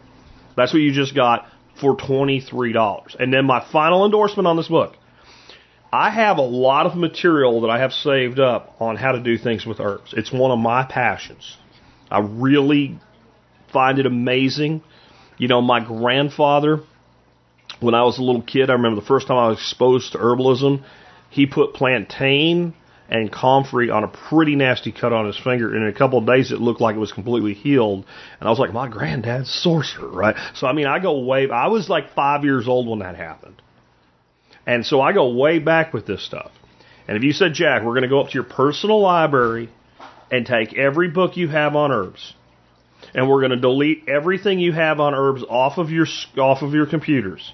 That's what you just got for $23. And then my final endorsement on this book. I have a lot of material that I have saved up on how to do things with herbs. It's one of my passions. I really find it amazing. You know, my grandfather, when I was a little kid, I remember the first time I was exposed to herbalism, he put plantain and comfrey on a pretty nasty cut on his finger. And in a couple of days, it looked like it was completely healed. And I was like, my granddad's sorcerer, right? So, I mean, I go way, I was like five years old when that happened. And so I go way back with this stuff. And if you said, Jack, we're going to go up to your personal library and take every book you have on herbs, and we're going to delete everything you have on herbs off of your off of your computers,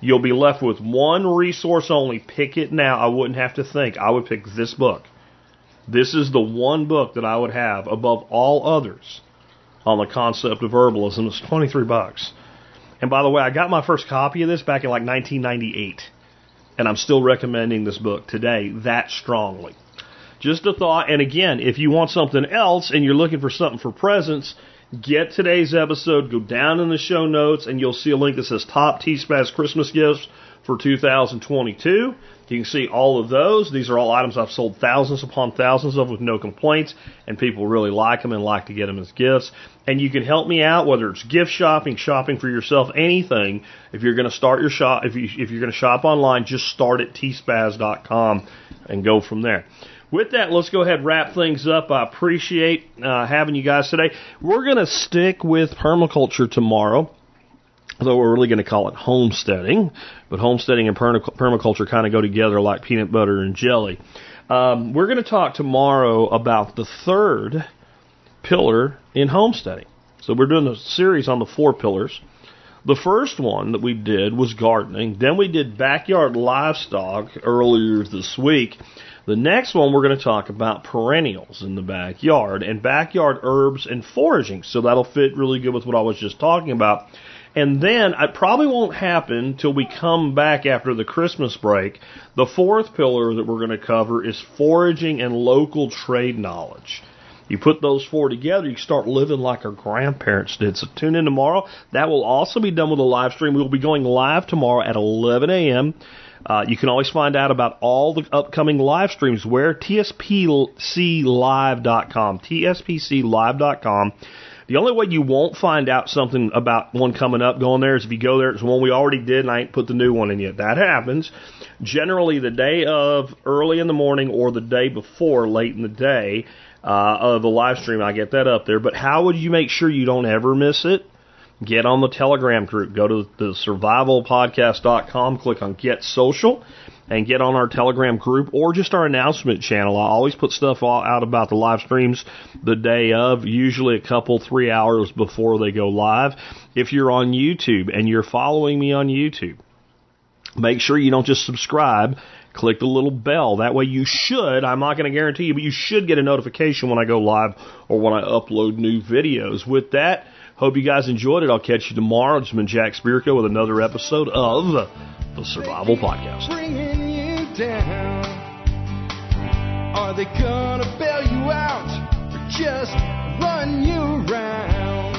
you'll be left with one resource only. Pick it now. I wouldn't have to think. I would pick this book. This is the one book that I would have above all others on the concept of herbalism. It's 23 bucks. And by the way, I got my first copy of this back in like 1998 and I'm still recommending this book today that strongly. Just a thought, and again, if you want something else and you're looking for something for presents, get today's episode, go down in the show notes, and you'll see a link that says Top T-Spaz Christmas Gifts for 2022. You can see all of those. These are all items I've sold thousands upon thousands of with no complaints, and people really like them and like to get them as gifts. And you can help me out, whether it's gift shopping, shopping for yourself, anything. If you're going to start your shop, if, you, if you're going to shop online, just start at tspaz.com and go from there. With that, let's go ahead and wrap things up. I appreciate uh, having you guys today. We're going to stick with permaculture tomorrow although we're really going to call it homesteading, but homesteading and permaculture kind of go together like peanut butter and jelly. Um, we're going to talk tomorrow about the third pillar in homesteading. So we're doing a series on the four pillars. The first one that we did was gardening. Then we did backyard livestock earlier this week. The next one we're going to talk about perennials in the backyard and backyard herbs and foraging. So that'll fit really good with what I was just talking about. And then it probably won't happen till we come back after the Christmas break. The fourth pillar that we're going to cover is foraging and local trade knowledge. You put those four together, you start living like our grandparents did. So tune in tomorrow. That will also be done with a live stream. We'll be going live tomorrow at 11 a.m. Uh, you can always find out about all the upcoming live streams where tspclive.com, tspclive.com. The only way you won't find out something about one coming up going there is if you go there. It's one we already did and I ain't put the new one in yet. That happens generally the day of early in the morning or the day before late in the day uh, of the live stream. I get that up there. But how would you make sure you don't ever miss it? Get on the Telegram group. Go to the survivalpodcast.com, click on Get Social, and get on our Telegram group or just our announcement channel. I always put stuff out about the live streams the day of, usually a couple, three hours before they go live. If you're on YouTube and you're following me on YouTube, make sure you don't just subscribe. Click the little bell. That way you should, I'm not going to guarantee you, but you should get a notification when I go live or when I upload new videos. With that, hope you guys enjoyed it. I'll catch you tomorrow. It's been Jack Spirko with another episode of the Survival Podcast Bringing you down? Are they gonna bail you out or just run you around?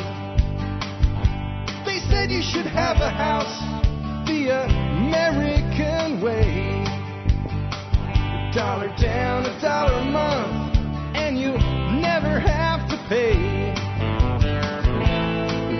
They said you should have a house the American way. A dollar down, a dollar a month, and you never have to pay.